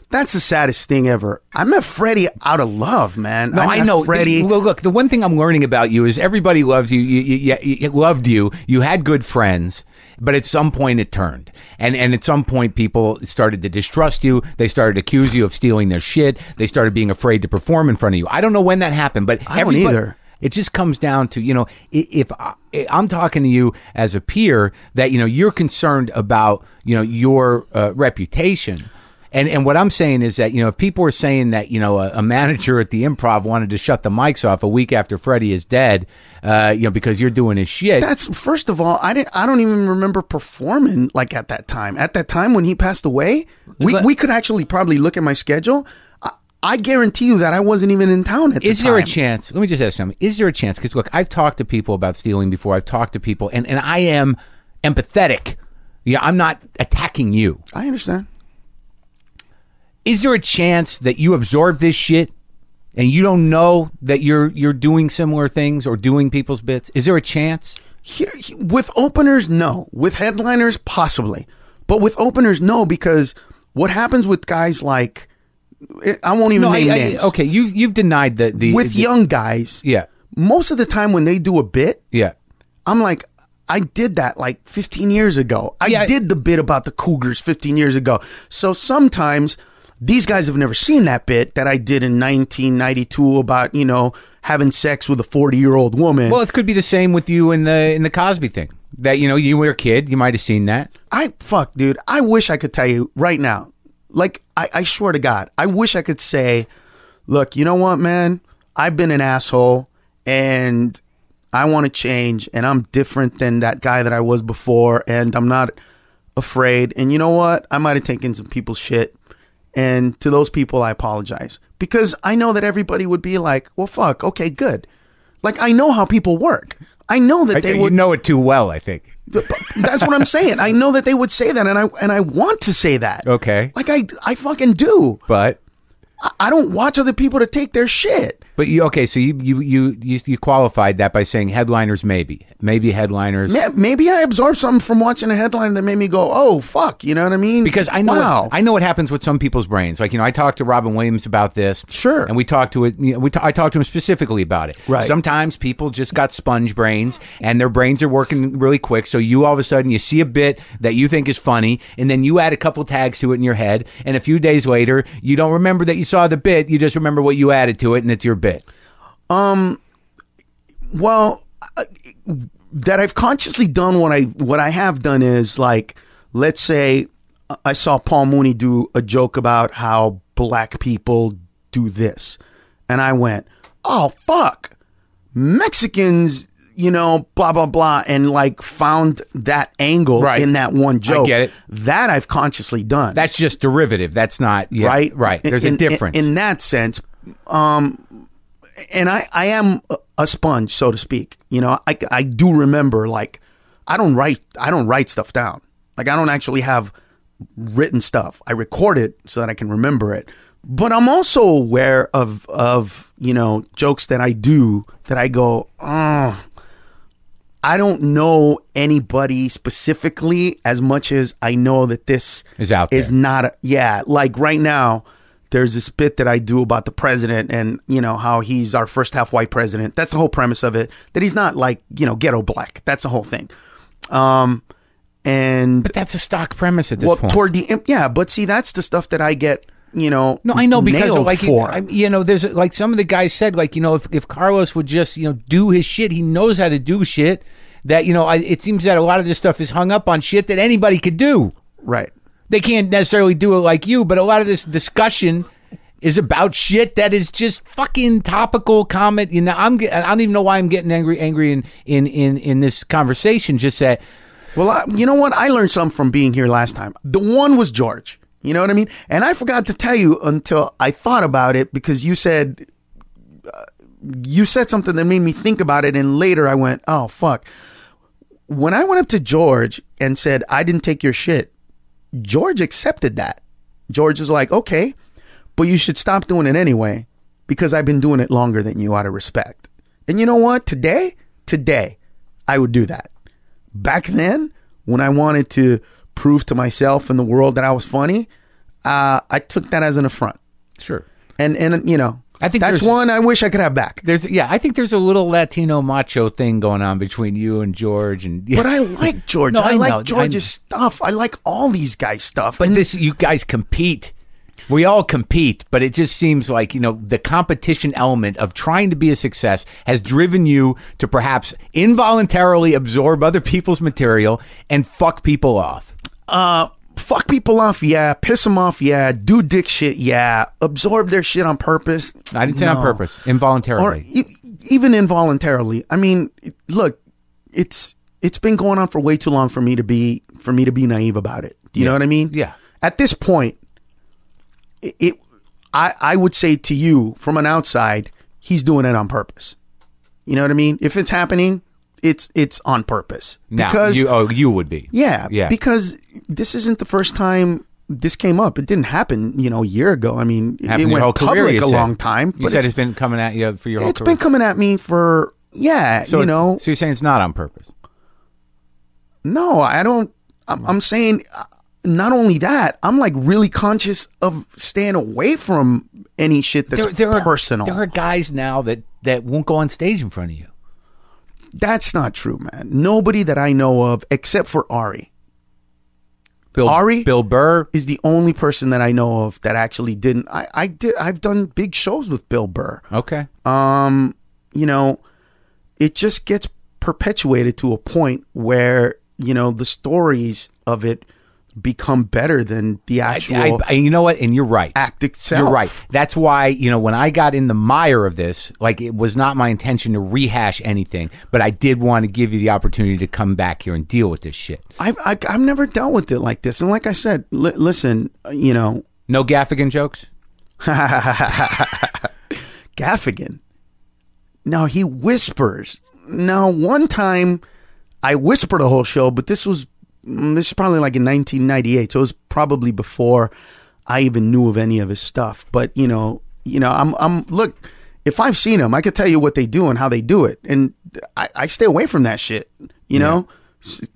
That's the saddest thing ever. I met Freddie out of love, man. No, I, met know. Freddie. Well, look, the one thing I'm learning about you is everybody loves you. You, you, you, you loved you. You had good friends, but at some point it turned, and and at some point people started to distrust you. They started to accuse you of stealing their shit. They started being afraid to perform in front of you. I don't know when that happened, but I don't either. It just comes down to you know if I, I'm talking to you as a peer that you know you're concerned about you know your uh, reputation. And and what I'm saying is that you know if people are saying that you know a, a manager at the Improv wanted to shut the mics off a week after Freddie is dead, uh, you know because you're doing his shit. That's first of all, I didn't. I don't even remember performing like at that time. At that time when he passed away, we, But- we could actually probably look at my schedule. I, I guarantee you that I wasn't even in town at the Is time. there a chance? Let me just ask something. Is there a chance? Because look, I've talked to people about stealing before. I've talked to people, and, and I am empathetic. Yeah, I'm not attacking you. I understand. Is there a chance that you absorb this shit and you don't know that you're you're doing similar things or doing people's bits? Is there a chance? Here, with openers, no. With headliners, possibly. But with openers, no, because what happens with guys like eh, I won't even No, I- name I- names. okay, you've you've denied that the with the- young guys, Yeah, most of the time when they do a bit, yeah. I'm like, I did that like 15 years ago. I Yeah. did the bit about the Cougars 15 years ago. So sometimes these guys have never seen that bit that I did in 1992 about, you know, having sex with a 40 year old woman. Well, it could be the same with you in the in the Cosby thing. That you know, you were a kid, you might have seen that. I, fuck, dude, I wish I could tell you right now. Like, I, I swear to God, I wish I could say, look, you know what, man? I've been an asshole and I want to change and I'm different than that guy that I was before and I'm not afraid. And you know what? I might have taken some people's shit. And to those people, I apologize because I know that everybody would be like, well, fuck, okay, good. Like, I know how people work. I know that they you would know it too well, I think. That's what I'm <laughs> saying. I know that they would say that, and I and I want to say that. Okay. like I I fucking do. But I, I don't watch other people to take their shit. But you okay? So you you you you, you qualified that by saying headliners, maybe maybe headliners. Ma- Maybe I absorbed something from watching a headline that made me go, "Oh fuck," you know what I mean? because I know Wow. what, I know what happens with some people's brains. Like you know, I talked to Robin Williams about this. Sure. and we talked to it. You know, we ta- I talked to him specifically about it. Right. Sometimes people just got sponge brains, and their brains are working really quick. So you all of a sudden you see a bit that you think is funny, and then you add a couple tags to it in your head, and a few days later you don't remember that you saw the bit. You just remember what you added to it, and it's your bit. Well, uh, that I've consciously done what I what I have done is like, let's say I saw Paul Mooney do a joke about how black people do this, and I went, "Oh fuck, Mexicans." You know, blah blah blah, and like found that angle Right. in that one joke. get it. That I've consciously done. That's just derivative. That's not yeah, right Right. There's in, a difference. in, in that sense um and i i am a- sponge so to speak. You know i i do remember like i don't write i don't write stuff down. Like i don't actually have written stuff. I record it so that i can remember it. But i'm also aware of of you know jokes that i do that i go oh I don't know anybody specifically as much as I know that this Is out Is not a, yeah. Like right now, there's this bit that I do about the president and you know how he's our first half white president. That's the whole premise of it. That he's not like you know ghetto black. That's the whole thing. Um, and but that's a stock premise at this well, point. toward the yeah, but see, that's the stuff that I get. You know, No, I know because like for. You know, there's like some of the guys said like you know if if Carlos would just you know do his shit, he knows how to do shit. That you know, I, it seems that a lot of this stuff is hung up on shit that anybody could do. right. They can't necessarily do it like you, but a lot of this discussion is about shit that is just fucking topical comment. You know, I'm I don't even know why I'm getting angry angry in in in in this conversation. Just that Well, I, you know what? I learned something from being here last time. The one was George. You know what I mean? And I forgot to tell you until I thought about it because you said uh, you said something that made me think about it, and later I went, "Oh fuck." When I went up to George and said I didn't take your shit, George accepted that. George is like, "Okay, but you should stop doing it anyway because I've been doing it longer than you out of respect." And you know what? Today, today, I would do that back then when I wanted to prove to myself and the world that I was funny, uh, I took that as an affront, Sure. and and you know, I think that's one I wish I could have back. There's yeah, I think there's a little Latino macho thing going on between you and George and But I <laughs> like George. No, I, I know. like George's stuff. I like all these guys' stuff. But And this you guys compete. We all compete, but it just seems like, you know, the competition element of trying to be a success has driven you to perhaps involuntarily absorb other people's material and fuck people off. uh, fuck people off, yeah. Piss them off, yeah. Do dick shit, yeah. Absorb their shit on purpose. I didn't say on No. purpose, or involuntarily. e- even involuntarily. I mean, look, it's it's been going on for way too long for me to be for me to be naive about it. Do you Yeah. know what I mean? Yeah. At this point, it, it I I would say to you from an outside, he's doing it on purpose. You know what I mean? If it's happening, it's it's on purpose. now, because you oh you would be. yeah, Yeah. Because this isn't the first time this came up. It didn't happen, you know, a year ago. I mean, Happened it went career, public you a said. long time. You but said it's, it's been coming at you for your whole it's career. been coming at me for yeah, so you know. So you're saying it's not on purpose. No, I don't. I'm, I'm saying uh, not only that. I'm like really conscious of staying away from any shit that's are personal. there are guys now that that won't go on stage in front of you. That's not true, man. Nobody that I know of, except for Ari, Bill Ari? Bill Burr. is the only person that I know of that actually didn't. I, I did. I've done big shows with Bill Burr. Okay. um, you know, it just gets perpetuated to a point where you know the stories of it become better than the actual I, I, you know what? And you're right. act itself. You're right. That's why, you know, when I got in the mire of this, like it was not my intention to rehash anything, but I did want to give you the opportunity to come back here and deal with this shit. I've I, I've never dealt with it like this, and like I said, li- listen, you know, No Gaffigan jokes? <laughs> Gaffigan. Now he whispers. Now one time, I whispered a whole show, but this was this is probably like in 1998, so it was probably before I even knew of any of his stuff. But you know, you know, I'm I'm look. If I've seen him, I could tell you what they do and how they do it, and I, I stay away from that shit. You know,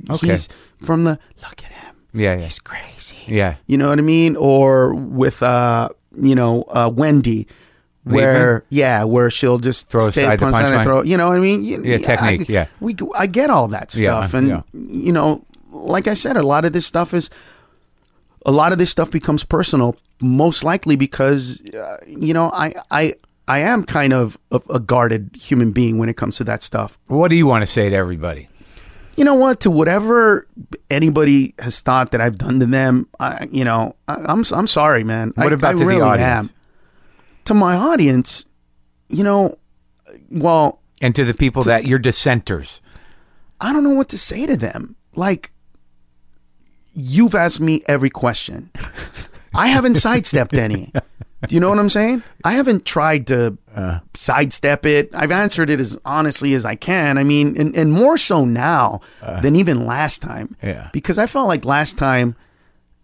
Okay. he's from the look at him. Yeah, yeah. He's crazy. Yeah. You know what I mean? Or with uh, you know, uh, Wendy, where yeah, where she'll just Throw aside the punchline and throw. You know what I mean? You- Yeah, technique, I, yeah. we I get all that Yeah, stuff, and yeah. you know, like I said, a lot of this stuff is a lot of this stuff becomes personal, most likely because uh, you know I I. I am kind of a, a guarded human being when it comes to that stuff What do you want to say to everybody? you know what? To whatever anybody has thought that I've done to them, I, you know, I, I'm I'm sorry, man. What I, about I to really the audience? Am. To my audience, you know, well, And to the people that you're dissenters. I don't know what to say to them. Like, you've asked me every question. I haven't sidestepped any. <laughs> Do you know what I'm saying? I haven't tried to Uh. sidestep it. I've answered it as honestly as I can. I mean, and, and more so now than even last time. Uh. Yeah. Because I felt like last time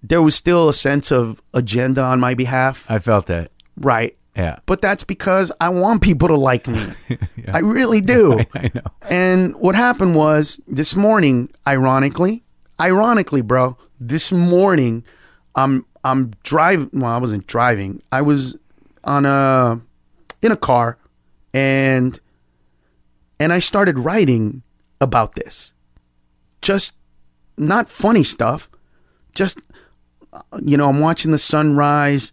there was still a sense of agenda on my behalf. I felt that. Right. Yeah. But that's because I want people to like me. <laughs> I really do. <laughs> I know. And what happened was this morning, ironically, ironically, bro, this morning, I'm I'm driving. Well, I wasn't driving. I was on a in a car, and and I started writing about this. Just not funny stuff. Just you know, I'm watching the sunrise.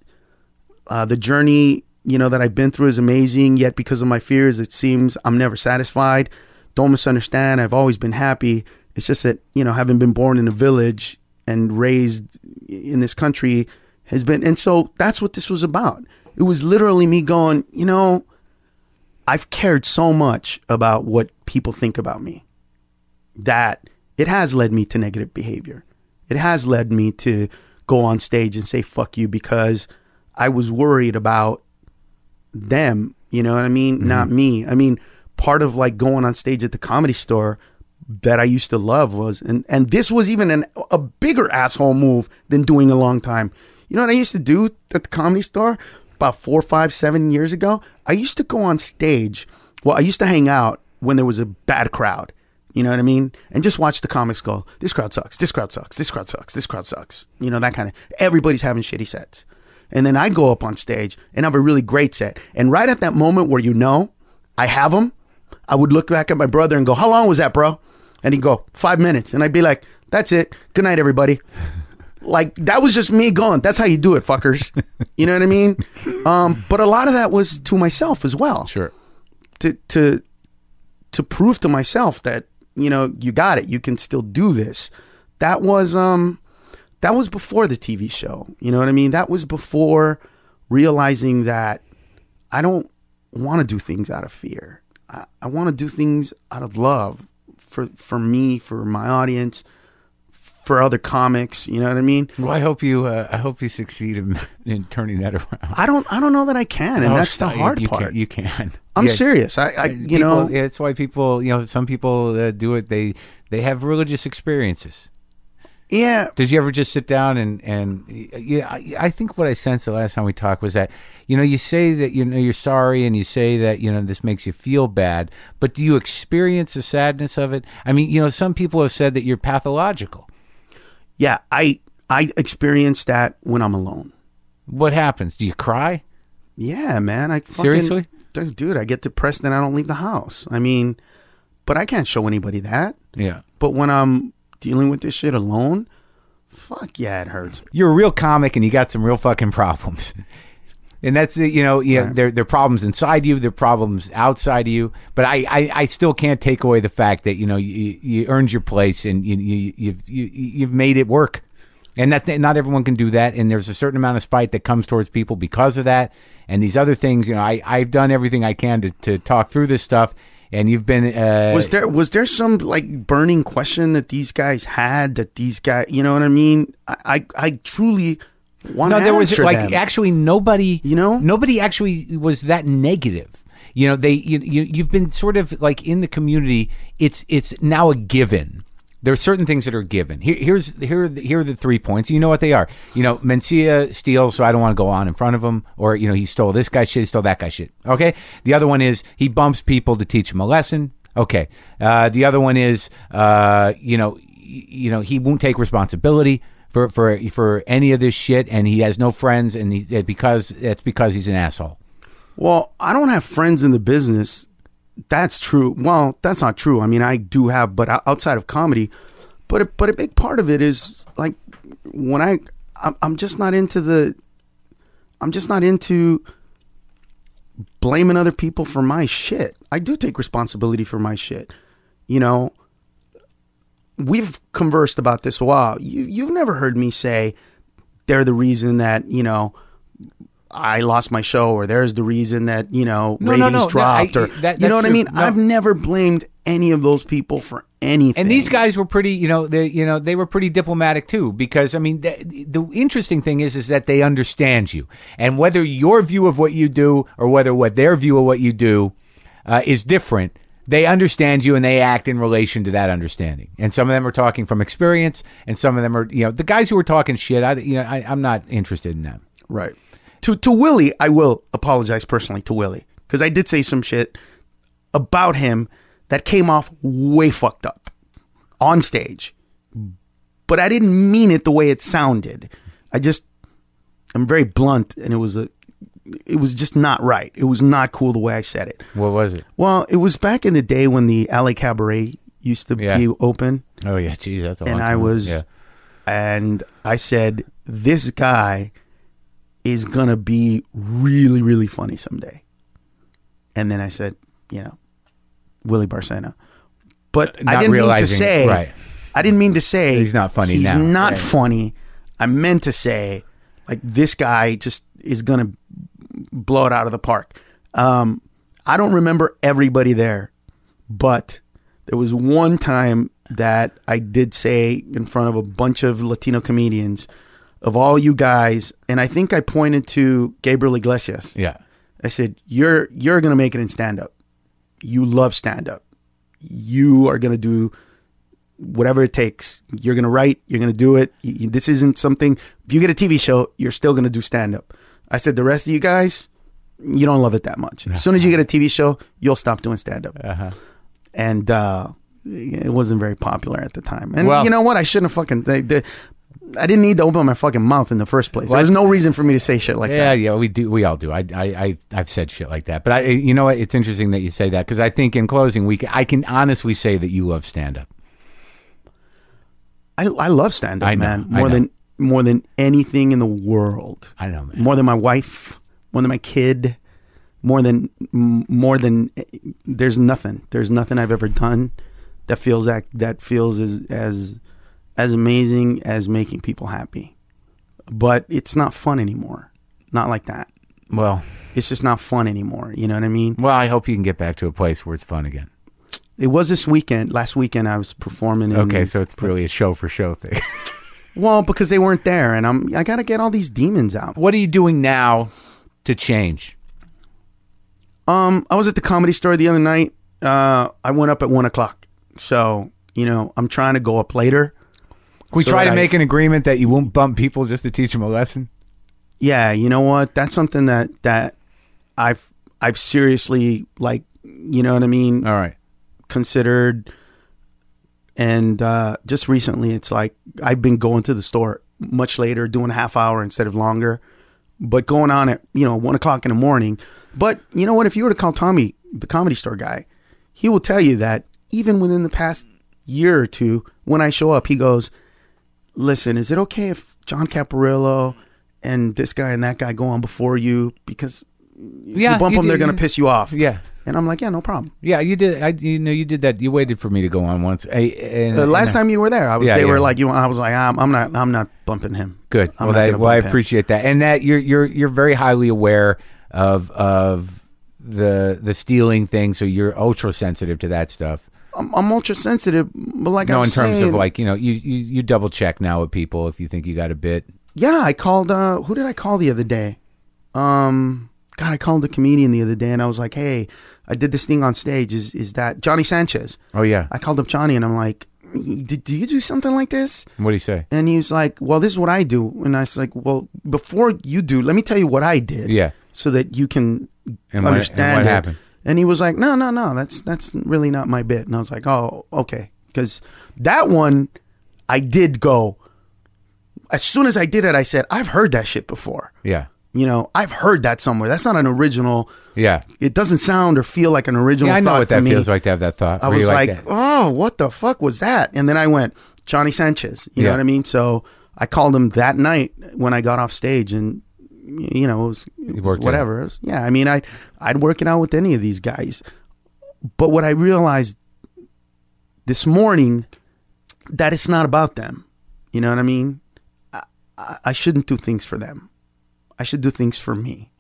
Uh, the journey, you know, that I've been through is amazing. Yet, because of my fears, it seems I'm never satisfied. Don't misunderstand. I've always been happy. It's just that you know, having been born in a village and raised in this country has been, and so that's what this was about. It was literally me going, you know, I've cared so much about what people think about me that it has led me to negative behavior. It has led me to go on stage and say fuck you because I was worried about them, you know what I mean? Mm-hmm. Not me. I mean, part of like going on stage at the comedy store that I used to love was and and this was even an, a bigger asshole move than doing a long time. You know what I used to do at the comedy store about four, five, seven years ago? I used to go on stage. Well, I used to hang out when there was a bad crowd. You know what I mean? And just watch the comics go, this crowd sucks, this crowd sucks, this crowd sucks, this crowd sucks. You know, that kind of, everybody's having shitty sets. And then I go up on stage and have a really great set. And right at that moment where you know I have them, I would look back at my brother and go, how long was that, bro? And he'd go, five minutes. And I'd be like, that's it. Good night, everybody. <laughs> like that was just me going, that's how you do it, fuckers. you know what I mean? <laughs> Um, but a lot of that was to myself as well Sure. to to to prove to myself that you know you got it you can still do this that was um that was before the TV show you know what I mean that was before realizing that I don't want to do things out of fear I, I want to do things out of love for for me for my audience for other comics you know what I mean Well, I hope you. Uh, I hope you succeed in, <laughs> in turning that around. I don't I don't know that I can and No, that's the stop. You- hard you part Can, you can. I'm Yeah. serious I, I you know People- yeah, it's why people. You know, some people uh, do it. They they have religious experiences. Yeah Did you ever just sit down and and yeah? I, I think what I sensed the last time we talked was that you know you say that you know you're sorry and you say that you know this makes you feel bad, but do you experience the sadness of it? I mean, you know, some people have said that you're pathological. yeah I I experience that when I'm alone What happens? Do you cry? Yeah, man. I fucking, Seriously? dude, dude, I get depressed and I don't leave the house. I mean, but I can't show anybody that. Yeah. But when I'm dealing with this shit alone, fuck yeah, it hurts. you're a real comic and you got some real fucking problems. <laughs> And that's it, you know, yeah, Right. there there are problems inside you, there are problems outside of you. But I, I, I still can't take away the fact that you know you, you earned your place and you, you you've you, you've made it work, and that not everyone can do that. And there's a certain amount of spite that comes towards people because of that. And these other things, you know, I I've done everything I can to, to talk through this stuff. And you've been uh, Was there was there some like burning question that these guys had that these guys, you know what I mean? I I, I truly want no, there was like them. actually nobody. You know? nobody actually was that negative. You know, they you, you you've been sort of like in the community. It's it's now a given. There are certain things that are given. Here, here's here are the, here are the three points. You know what they are. You know, Mencia steals, so I don't want to go on in front of him. Or you know, he stole this guy's shit, he stole that guy's shit. Okay. The other one is he bumps people to teach him a lesson. Okay. Uh, the other one is uh, you know y- you know he won't take responsibility for for for any of this shit, and he has no friends, and he because that's because he's an asshole. Well, I don't have friends in the business. That's true. Well, that's not true. I mean, I do have, but outside of comedy, but a, but a big part of it is like when I I'm, just not into the I'm just not into blaming other people for my shit. I do take responsibility for my shit. You know, we've conversed about this a while. You you've never heard me say they're the reason that you know I lost my show, or there's the reason that you know No, ratings no, no, dropped, I- or that- you know what I mean. I've never blamed any of those people for anything. And these guys were pretty, you know, they, you know, they were pretty diplomatic too, because I mean, the, the interesting thing is, is that they understand you, and whether your view of what you do or whether what their view of what you do uh, is different, they understand you and they act in relation to that understanding. And some of them are talking from experience, and some of them are, you know, the guys who are talking shit. I, you know, I, I'm not interested in them. Right. To to Willie, I will apologize personally to Willie because I did say some shit about him that came off way fucked up on stage, but I didn't mean it the way it sounded. I just I'm very blunt, and it was a it was just not right. It was not cool the way I said it. What was it? Well, it was back in the day when the LA Cabaret used to Yeah. be open. Oh yeah, geez, that's a and I was, yeah. and I said, this guy is gonna be really, really funny someday. And then I said, you know, Willie Barcena, but I Not didn't mean to say, right. I didn't mean to say He's not funny He's now, not right. funny. I meant to say, like this guy just is gonna blow it out of the park. Um, I don't remember everybody there, but there was one time that I did say in front of a bunch of Latino comedians, of all you guys, and I think I pointed to Gabriel Iglesias. Yeah. I said, "You're you're gonna make it in stand up. You love stand up. You are gonna do whatever it takes. You're gonna write. You're gonna do it. Y- y- This isn't something. If you get a TV show, you're still gonna do stand up." I said, "The rest of you guys, you don't love it that much. As soon as you get a TV show, you'll stop doing stand up." Uh-huh. And uh, it wasn't very popular at the time. And Well- you know what? I shouldn't have fucking. They, they, I didn't need to open my fucking mouth in the first place. Well, There was no reason for me to say shit like yeah, that. yeah, yeah, we do. We all do. I, I, I, I've said shit like that. But I, you know what? It's interesting that you say that because I think in closing, we, I can honestly say that you love stand up. I, I love stand up, man, more than more than anything in the world. I know, man. More than my wife, more than my kid, more than more than. Eh, there's nothing. There's nothing I've ever done that feels that that feels as as as amazing as making people happy. But it's not fun anymore. Not like that. Well, It's just not fun anymore. You know what I mean? well, I hope you can get back to a place where it's fun again. It was this weekend. Last weekend, I was performing. In, Okay, so it's really a show for show thing. <laughs> well because they weren't there, and I'm I got to get all these demons out. what are you doing now to change? Um, I was at the comedy store the other night. Uh, I went up at one o'clock, so you know I'm trying to go up later. Can we So try to I- make an agreement that you won't bump people just to teach them a lesson? Yeah, you know what? That's something that that I've I've seriously like, you know what I mean, All right. considered. And uh, just recently, it's like I've been going to the store much later, doing a half hour instead of longer, but going on at you know one o'clock in the morning. But you know what? If you were to call Tommy, the comedy store guy, he will tell you that even within the past year or two, when I show up, he goes, "Listen, is it okay if John Caparulo and this guy and that guy go on before you because if Yeah, you bump you them, they're going to piss you off." Yeah. and I'm like, "Yeah, no problem." Yeah, you did. I, you know, you did that. You waited for me to go on once. I, and, The last and- time you were there, I was. Yeah, they yeah. were like, "You." I was like, "I'm, I'm not. I'm not bumping him." Good. I'm well, that, well, I bump him. appreciate that, and that you're you're you're very highly aware of of the the stealing thing, so you're ultra sensitive to that stuff. I'm, I'm ultra sensitive, but like no, I'm in terms saying, of like you know, you, you you double check now with people if you think you got a bit. yeah, I called. uh Who did I call the other day? Um, God, I called a comedian the other day, and I was like, "Hey, I did this thing on stage. Is is that Johnny Sanchez?" Oh yeah. I called up Johnny, and I'm like, did, do you do something like this?" What do you say? And he was like, "Well, this is what I do." And I was like, "Well, before you do, let me tell you what I did." Yeah. so that you can And what- understand and what happened? And he was like, "No, no, no, that's that's really not my bit." And I was like, "Oh, okay," because that one, I did go. As soon as I did it, I said, "I've heard that shit before." Yeah. You know, I've heard that somewhere. That's not an original. Yeah. It doesn't sound or feel like an original. Yeah, I know thought what that me. feels like to have that thought. I was like. "Oh, what the fuck was that?" And then I went, Johnny Sanchez. You Yeah. know what I mean? So I called him that night when I got off stage, and you know, it was, it was whatever. It was- yeah, I mean, I I'd work it out with any of these guys, but what I realized this morning that it's not about them. You know what I mean? I, I, I shouldn't do things for them. I should do things for me.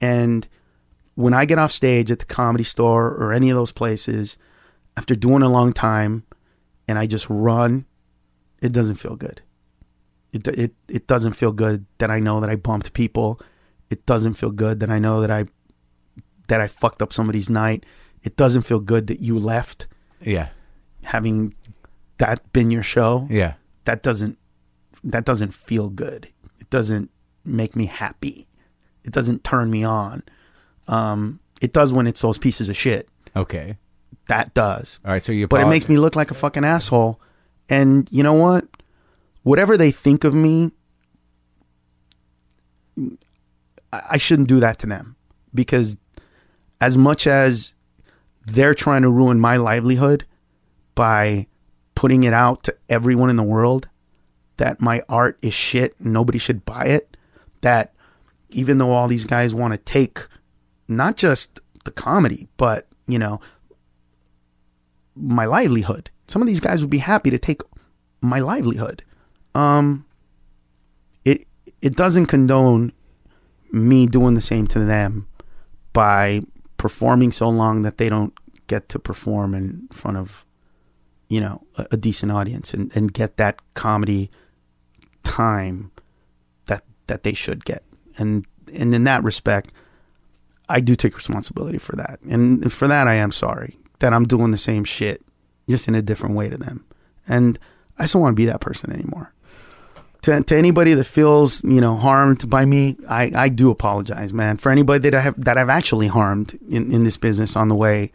And when I get off stage at the comedy store or any of those places, after doing a long time, and I just run, it doesn't feel good. It it it doesn't feel good that I know that I bumped people. It doesn't feel good that I know that I that I fucked up somebody's night. It doesn't feel good that you left yeah. having that been your show. Yeah. That doesn't that doesn't feel good. It doesn't make me happy. It doesn't turn me on. Um, it does when it's those pieces of shit. Okay. That does. All right. So you. But it makes me look like a fucking asshole. And you know what? Whatever they think of me, I shouldn't do that to them because as much as they're trying to ruin my livelihood by putting it out to everyone in the world that my art is shit nobody should buy it, that even though all these guys want to take not just the comedy, but you know, my livelihood. Some of these guys would be happy to take my livelihood. Um it it doesn't condone me doing the same to them by performing so long that they don't get to perform in front of you know a, a decent audience and, and get that comedy time that that they should get and and in that respect I do take responsibility for that. And for that, I am sorry that I'm doing the same shit, just in a different way to them. And I just don't want to be that person anymore. To, to anybody that feels, you know, harmed by me, I, I do apologize, man. For anybody that I have, that I've actually harmed in, in this business on the way,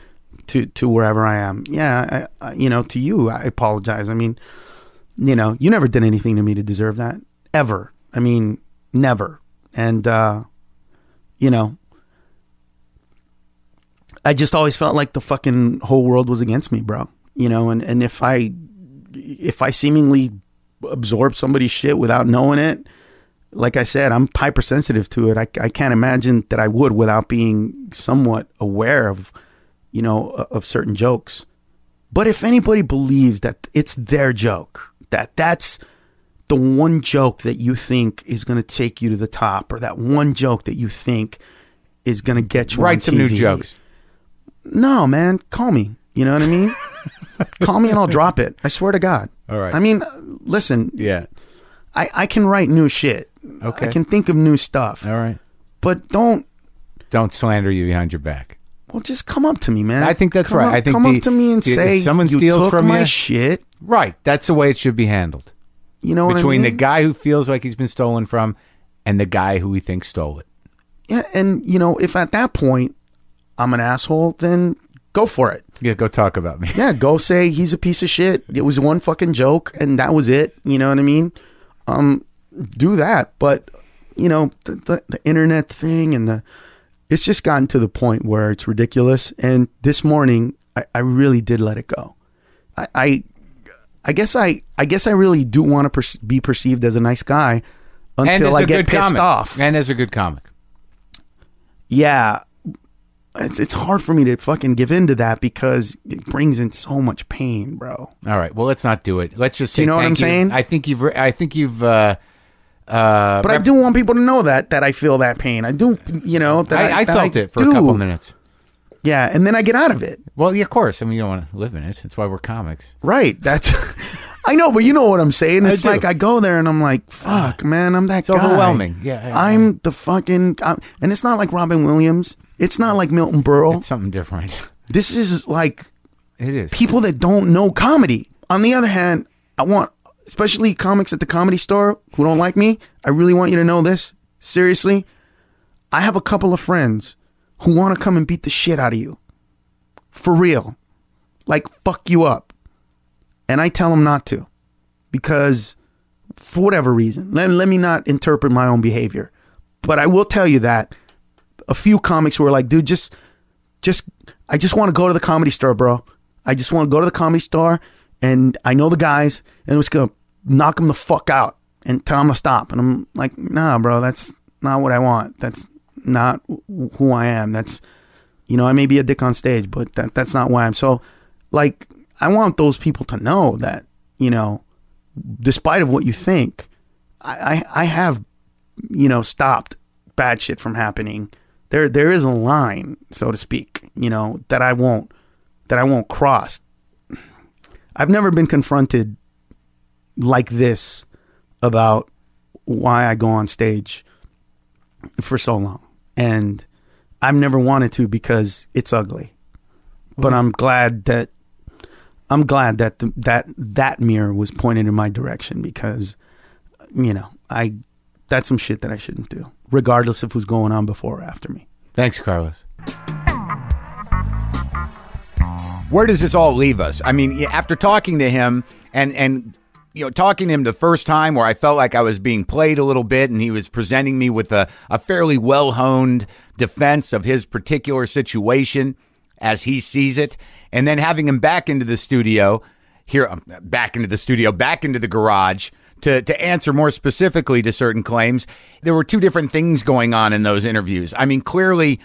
to to wherever I am. Yeah, I, I, you know, to you, I apologize. I mean, you know, you never did anything to me to deserve that ever. I mean, never. And uh, you know, I just always felt like the fucking whole world was against me, bro. You know, and and if I if I seemingly absorb somebody's shit without knowing it, like I said, I'm hypersensitive to it. I, I can't imagine that I would without being somewhat aware of, you know, of certain jokes. But if anybody believes that it's their joke, that that's the one joke that you think is going to take you to the top, or that one joke that you think is going to get you Write some new jokes. No, man, call me. You know what I mean? <laughs> call me and I'll drop it. I swear to God. All right. I mean, uh, listen, Yeah. I, I can write new shit. Okay. I can think of new stuff. All right. But don't Don't slander you behind your back. well just come up to me, man. I think that's Come right. up- I think come the- up to me and the- say someone you steals from my you- shit. Right. That's the way it should be handled. You know what Between I the guy who feels like he's been stolen from and the guy who he thinks stole it. Yeah, and you know, if at that point I'm an asshole, then go for it. Yeah, go talk about me. Yeah, go <laughs> say he's a piece of shit. It was one fucking joke and that was it. You know what I mean? Um do that. But you know, the, the the internet thing and the it's just gotten to the point where it's ridiculous. And this morning I, I really did let it go. I, I I guess I I guess I really do want to per- be perceived as a nice guy until I get pissed comic. off. And as a good comic. yeah it's, it's hard for me to fucking give in to that because it brings in so much pain bro All right. Well, let's not do it. Let's just say you know what I'm saying? I think you've. re- I think you've. Uh, uh, but i do want people to know that that i feel that pain i do you know that I, I that felt it for do. a couple minutes. yeah and then i get out of it Well, yeah, of course. I mean, you don't want to live in it. That's why we're comics. right that's <laughs> i know but you know what i'm saying it's do. like i go there and i'm like fuck man i'm that It's guy. overwhelming. Yeah, yeah, i'm the fucking I'm, and it's not like robin williams it's not like milton berle It's something different. <laughs> this is like It is. people that don't know comedy. On the other hand, I want, especially comics at the comedy store who don't like me, I really want you to know this. Seriously, I have a couple of friends who want to come and beat the shit out of you. For real. Like, fuck you up. And I tell them not to. Because, for whatever reason, let, let me not interpret my own behavior. But I will tell you that a few comics were like, dude, just just I just want to go to the comedy store, bro. I just want to go to the comedy store and I know the guys and just gonna knock them the fuck out and tell them to stop. And I'm like, nah, bro, that's not what I want. That's not wh- who I am. That's you know, I may be a dick on stage, but that that's not why I'm so like I want those people to know that, you know, despite of what you think, I, I, I have, you know, stopped bad shit from happening. There there is a line, so to speak, you know, that I won't that I won't cross. I've never been confronted like this about why I go on stage for so long. And I've never wanted to because it's ugly. But I'm glad that I'm glad that the, that that mirror was pointed in my direction because you know, I that's some shit that I shouldn't do, regardless of who's going on before or after me. Thanks, Carlos. Where does this all leave us? I mean, after talking to him and and you know talking to him the first time, where I felt like I was being played a little bit, and he was presenting me with a, a fairly well honed defense of his particular situation as he sees it, and then having him back into the studio here, um, back into the studio, back into the garage to, to answer more specifically to certain claims. There were two different things going on in those interviews. I mean, clearly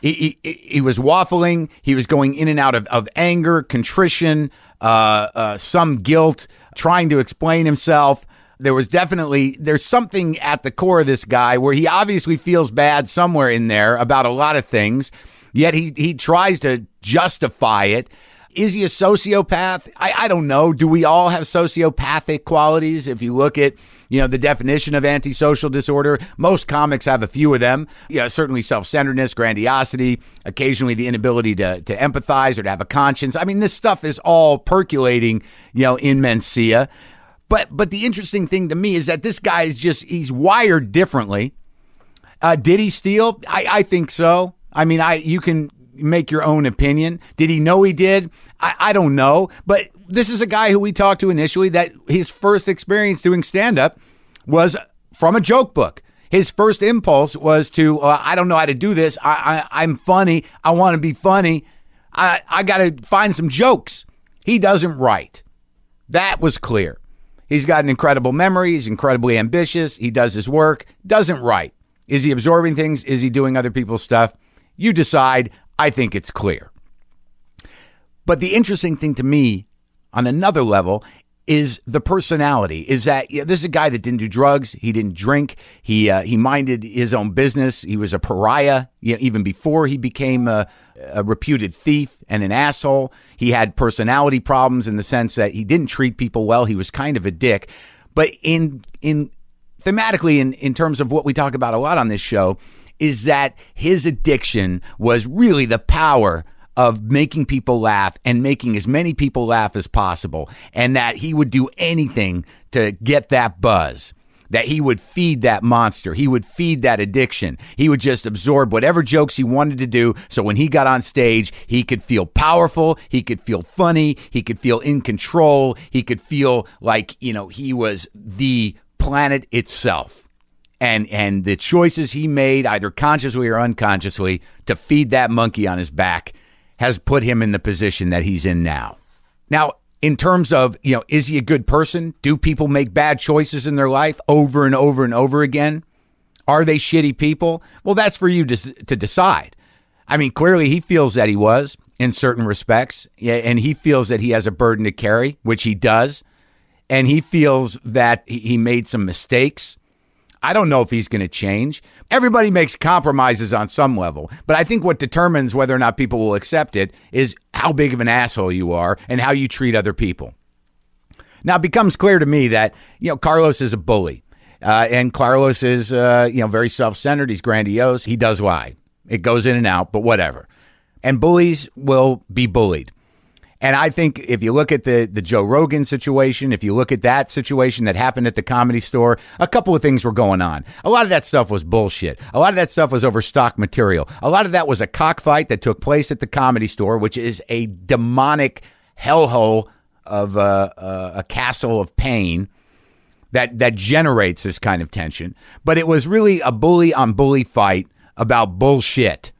he, he, he was waffling. He was going in and out of, of anger, contrition, uh, uh, some guilt, trying to explain himself. There was definitely there's something at the core of this guy where he obviously feels bad somewhere in there about a lot of things. Yet he he tries to justify it. Is he a sociopath? I, I don't know. Do we all have sociopathic qualities? If you look at, you know, the definition of antisocial disorder, most comics have a few of them. Yeah, certainly self-centeredness, grandiosity, occasionally the inability to, to empathize or to have a conscience. I mean, this stuff is all percolating, you know, in Mencia. But but the interesting thing to me is that this guy is just he's wired differently. Uh, did he steal? I, I think so. I mean, I you can make your own opinion. Did he know he did? I, I don't know. But this is a guy who we talked to initially that his first experience doing stand up was from a joke book. His first impulse was to, uh, I don't know how to do this. I, I, I'm funny. I want to be funny. I, I got to find some jokes. He doesn't write. That was clear. He's got an incredible memory. He's incredibly ambitious. He does his work, doesn't write. Is he absorbing things? Is he doing other people's stuff? You decide. I think it's clear. But the interesting thing to me on another level is the personality. Is that you know, this is a guy that didn't do drugs, he didn't drink, he uh, he minded his own business. He was a pariah you know, even before he became a, a reputed thief and an asshole. He had personality problems in the sense that he didn't treat people well. He was kind of a dick. But in in thematically, in in terms of what we talk about a lot on this show, is that his addiction was really the power of making people laugh and making as many people laugh as possible, and that he would do anything to get that buzz. That he would feed that monster. He would feed that addiction. He would just absorb whatever jokes he wanted to do. So when he got on stage, he could feel powerful. He could feel funny. He could feel in control. He could feel like, you know, he was the planet itself and and the choices he made either consciously or unconsciously to feed that monkey on his back has put him in the position that he's in now. Now, in terms of, you know, is he a good person? Do people make bad choices in their life over and over and over again? Are they shitty people? Well, that's for you to, to decide. I mean, clearly he feels that he was in certain respects, and he feels that he has a burden to carry, which he does, and he feels that he made some mistakes I don't know if he's going to change. Everybody makes compromises on some level, but I think what determines whether or not people will accept it is how big of an asshole you are and how you treat other people. Now it becomes clear to me that you know Carlos is a bully, uh, and Carlos is uh, you know very self-centered. He's grandiose. He does lie. It goes in and out, but whatever. And bullies will be bullied. And I think if you look at the the Joe Rogan situation, if you look at that situation that happened at the comedy store, a couple of things were going on. A lot of that stuff was bullshit. A lot of that stuff was overstock material. A lot of that was a cockfight that took place at the comedy store, which is a demonic hellhole of uh, uh, a castle of pain that that generates this kind of tension. But it was really a bully on bully fight about bullshit.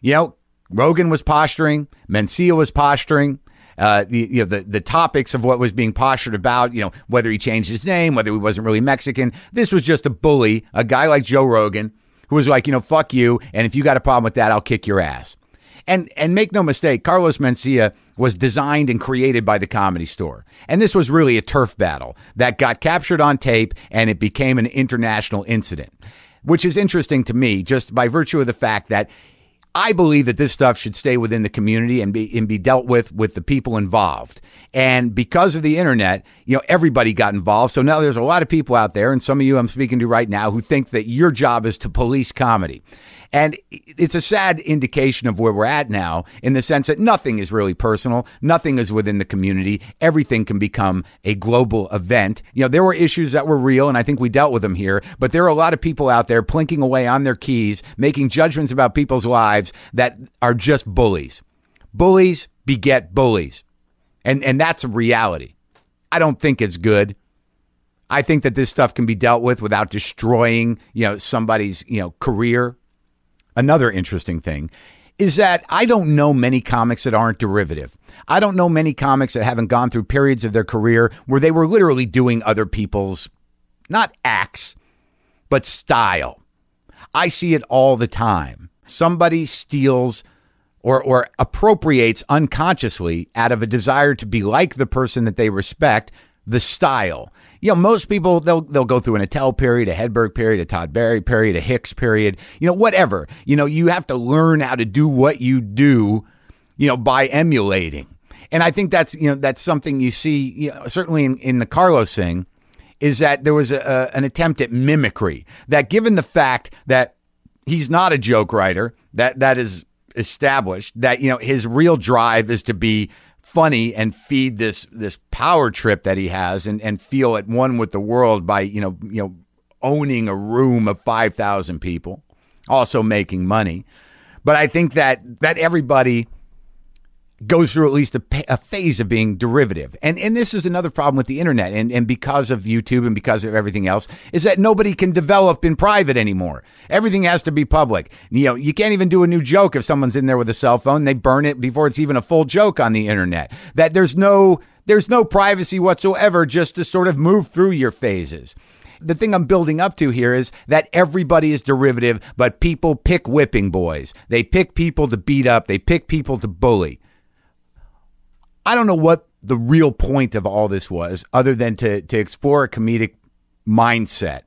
You know, Rogan was posturing, Mencia was posturing, uh, the, you know, the, the topics of what was being postured about, you know, whether he changed his name, whether he wasn't really Mexican. This was just a bully, a guy like Joe Rogan, who was like, you know, fuck you. And if you got a problem with that, I'll kick your ass. And, and make no mistake, Carlos Mencia was designed and created by the comedy store. And this was really a turf battle that got captured on tape and it became an international incident, which is interesting to me just by virtue of the fact that I believe that this stuff should stay within the community and be and be dealt with with the people involved. And because of the internet, you know, everybody got involved. So now there's a lot of people out there, and some of you I'm speaking to right now, who think that your job is to police comedy. And it's a sad indication of where we're at now in the sense that nothing is really personal. Nothing is within the community. Everything can become a global event. You know, there were issues that were real, and I think we dealt with them here, but there are a lot of people out there plinking away on their keys, making judgments about people's lives that are just bullies. Bullies beget bullies. And, and that's a reality. I don't think it's good. I think that this stuff can be dealt with without destroying, you know, somebody's, you know, career another interesting thing is that I don't know many comics that aren't derivative. I don't know many comics that haven't gone through periods of their career where they were literally doing other people's, not acts, but style. I see it all the time. Somebody steals or, or appropriates unconsciously out of a desire to be like the person that they respect the style you know, most people they'll they'll go through an Attell period, a Hedberg period, a Todd Barry period, a Hicks period, you know, whatever. You know, you have to learn how to do what you do, you know, by emulating. And I think that's you know that's something you see you know, certainly in, in the Carlos thing is that there was a, a, an attempt at mimicry. That given the fact that he's not a joke writer, that that is established. That you know his real drive is to be funny and feed this this power trip that he has and and feel at one with the world by you know you know owning a room of 5000 people also making money. But I think that that everybody goes through at least a, a phase of being derivative. And and this is another problem with the internet and, and because of YouTube and because of everything else is that nobody can develop in private anymore. Everything has to be public. You know, you can't even do a new joke if someone's in there with a cell phone, they burn it before it's even a full joke on the internet. That there's no there's no privacy whatsoever just to sort of move through your phases. The thing I'm building up to here is that everybody is derivative, but people pick whipping boys. They pick people to beat up, they pick people to bully. I don't know what the real point of all this was, other than to to explore a comedic mindset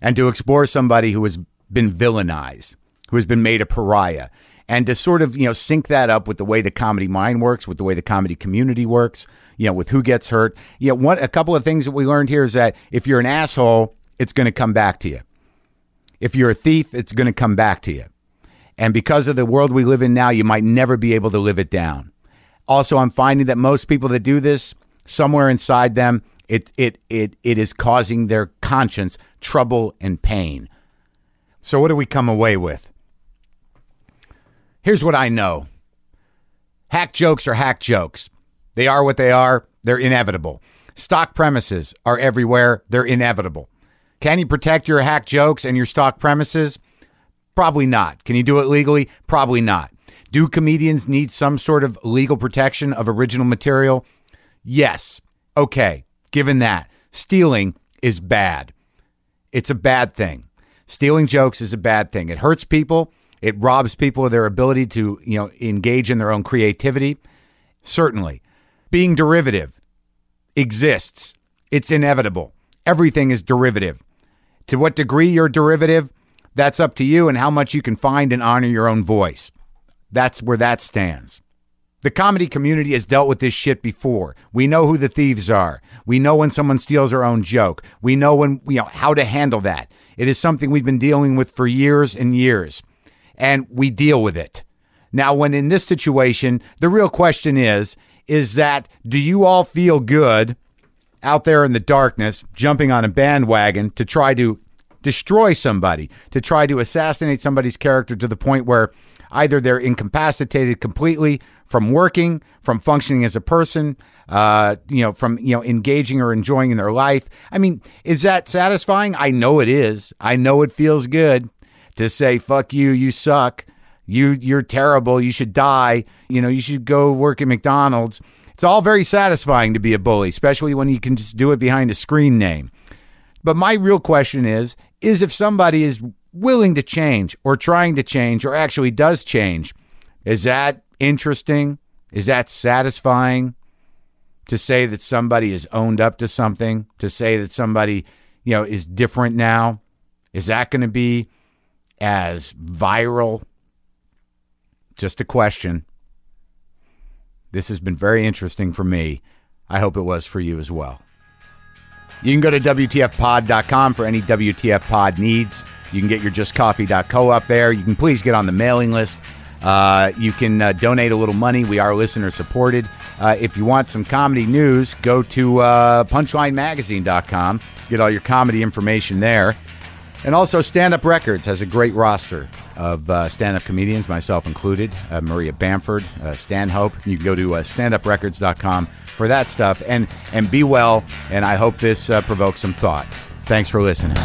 and to explore somebody who has been villainized, who has been made a pariah, and to sort of you know sync that up with the way the comedy mind works, with the way the comedy community works, you know, with who gets hurt. You know, one a couple of things that we learned here is that if you're an asshole, it's going to come back to you. If you're a thief, it's going to come back to you. And because of the world we live in now, you might never be able to live it down. Also, I'm finding that most people that do this, somewhere inside them, it it it it is causing their conscience trouble and pain. So what do we come away with? Here's what I know. Hack jokes are hack jokes. They are what they are. They're inevitable. Stock premises are everywhere. They're inevitable. Can you protect your hack jokes and your stock premises? Probably not. Can you do it legally? Probably not. Do comedians need some sort of legal protection of original material? Yes. Okay. Given that, stealing is bad. It's a bad thing. Stealing jokes is a bad thing. It hurts people. It robs people of their ability to, you know, engage in their own creativity. Certainly. Being derivative exists. It's inevitable. Everything is derivative. To what degree you're derivative, that's up to you and how much you can find and honor your own voice. That's where that stands. The comedy community has dealt with this shit before. We know who the thieves are. We know when someone steals our own joke. We know when you know how to handle that. It is something we've been dealing with for years and years. And we deal with it. Now, when in this situation, the real question is is that do you all feel good out there in the darkness jumping on a bandwagon to try to destroy somebody, to try to assassinate somebody's character to the point where either they're incapacitated completely from working, from functioning as a person, uh, you know, from you know engaging or enjoying in their life. I mean, is that satisfying? I know it is. I know it feels good to say "fuck you," you suck, you you're terrible, you should die, you know, you should go work at McDonald's. It's all very satisfying to be a bully, especially when you can just do it behind a screen name. But my real question is is if somebody is willing to change or trying to change or actually does change, is that interesting? Is that satisfying? To say that somebody is owned up to something, to say that somebody, you know, is different now, is that going to be as viral? Just a question. This has been very interesting for me. I hope it was for you as well. You can go to WTFpod.com for any WTF pod needs. You can get your justcoffee.co up there. You can please get on the mailing list. Uh, you can uh, donate a little money. We are listener supported. Uh, if you want some comedy news, go to uh, punchlinemagazine.com. Get all your comedy information there. And also, Stand Up Records has a great roster of uh, stand up comedians, myself included, uh, Maria Bamford, uh, Stanhope. You can go to uh, standuprecords.com for that stuff. And, and be well. And I hope this uh, provokes some thought. Thanks for listening.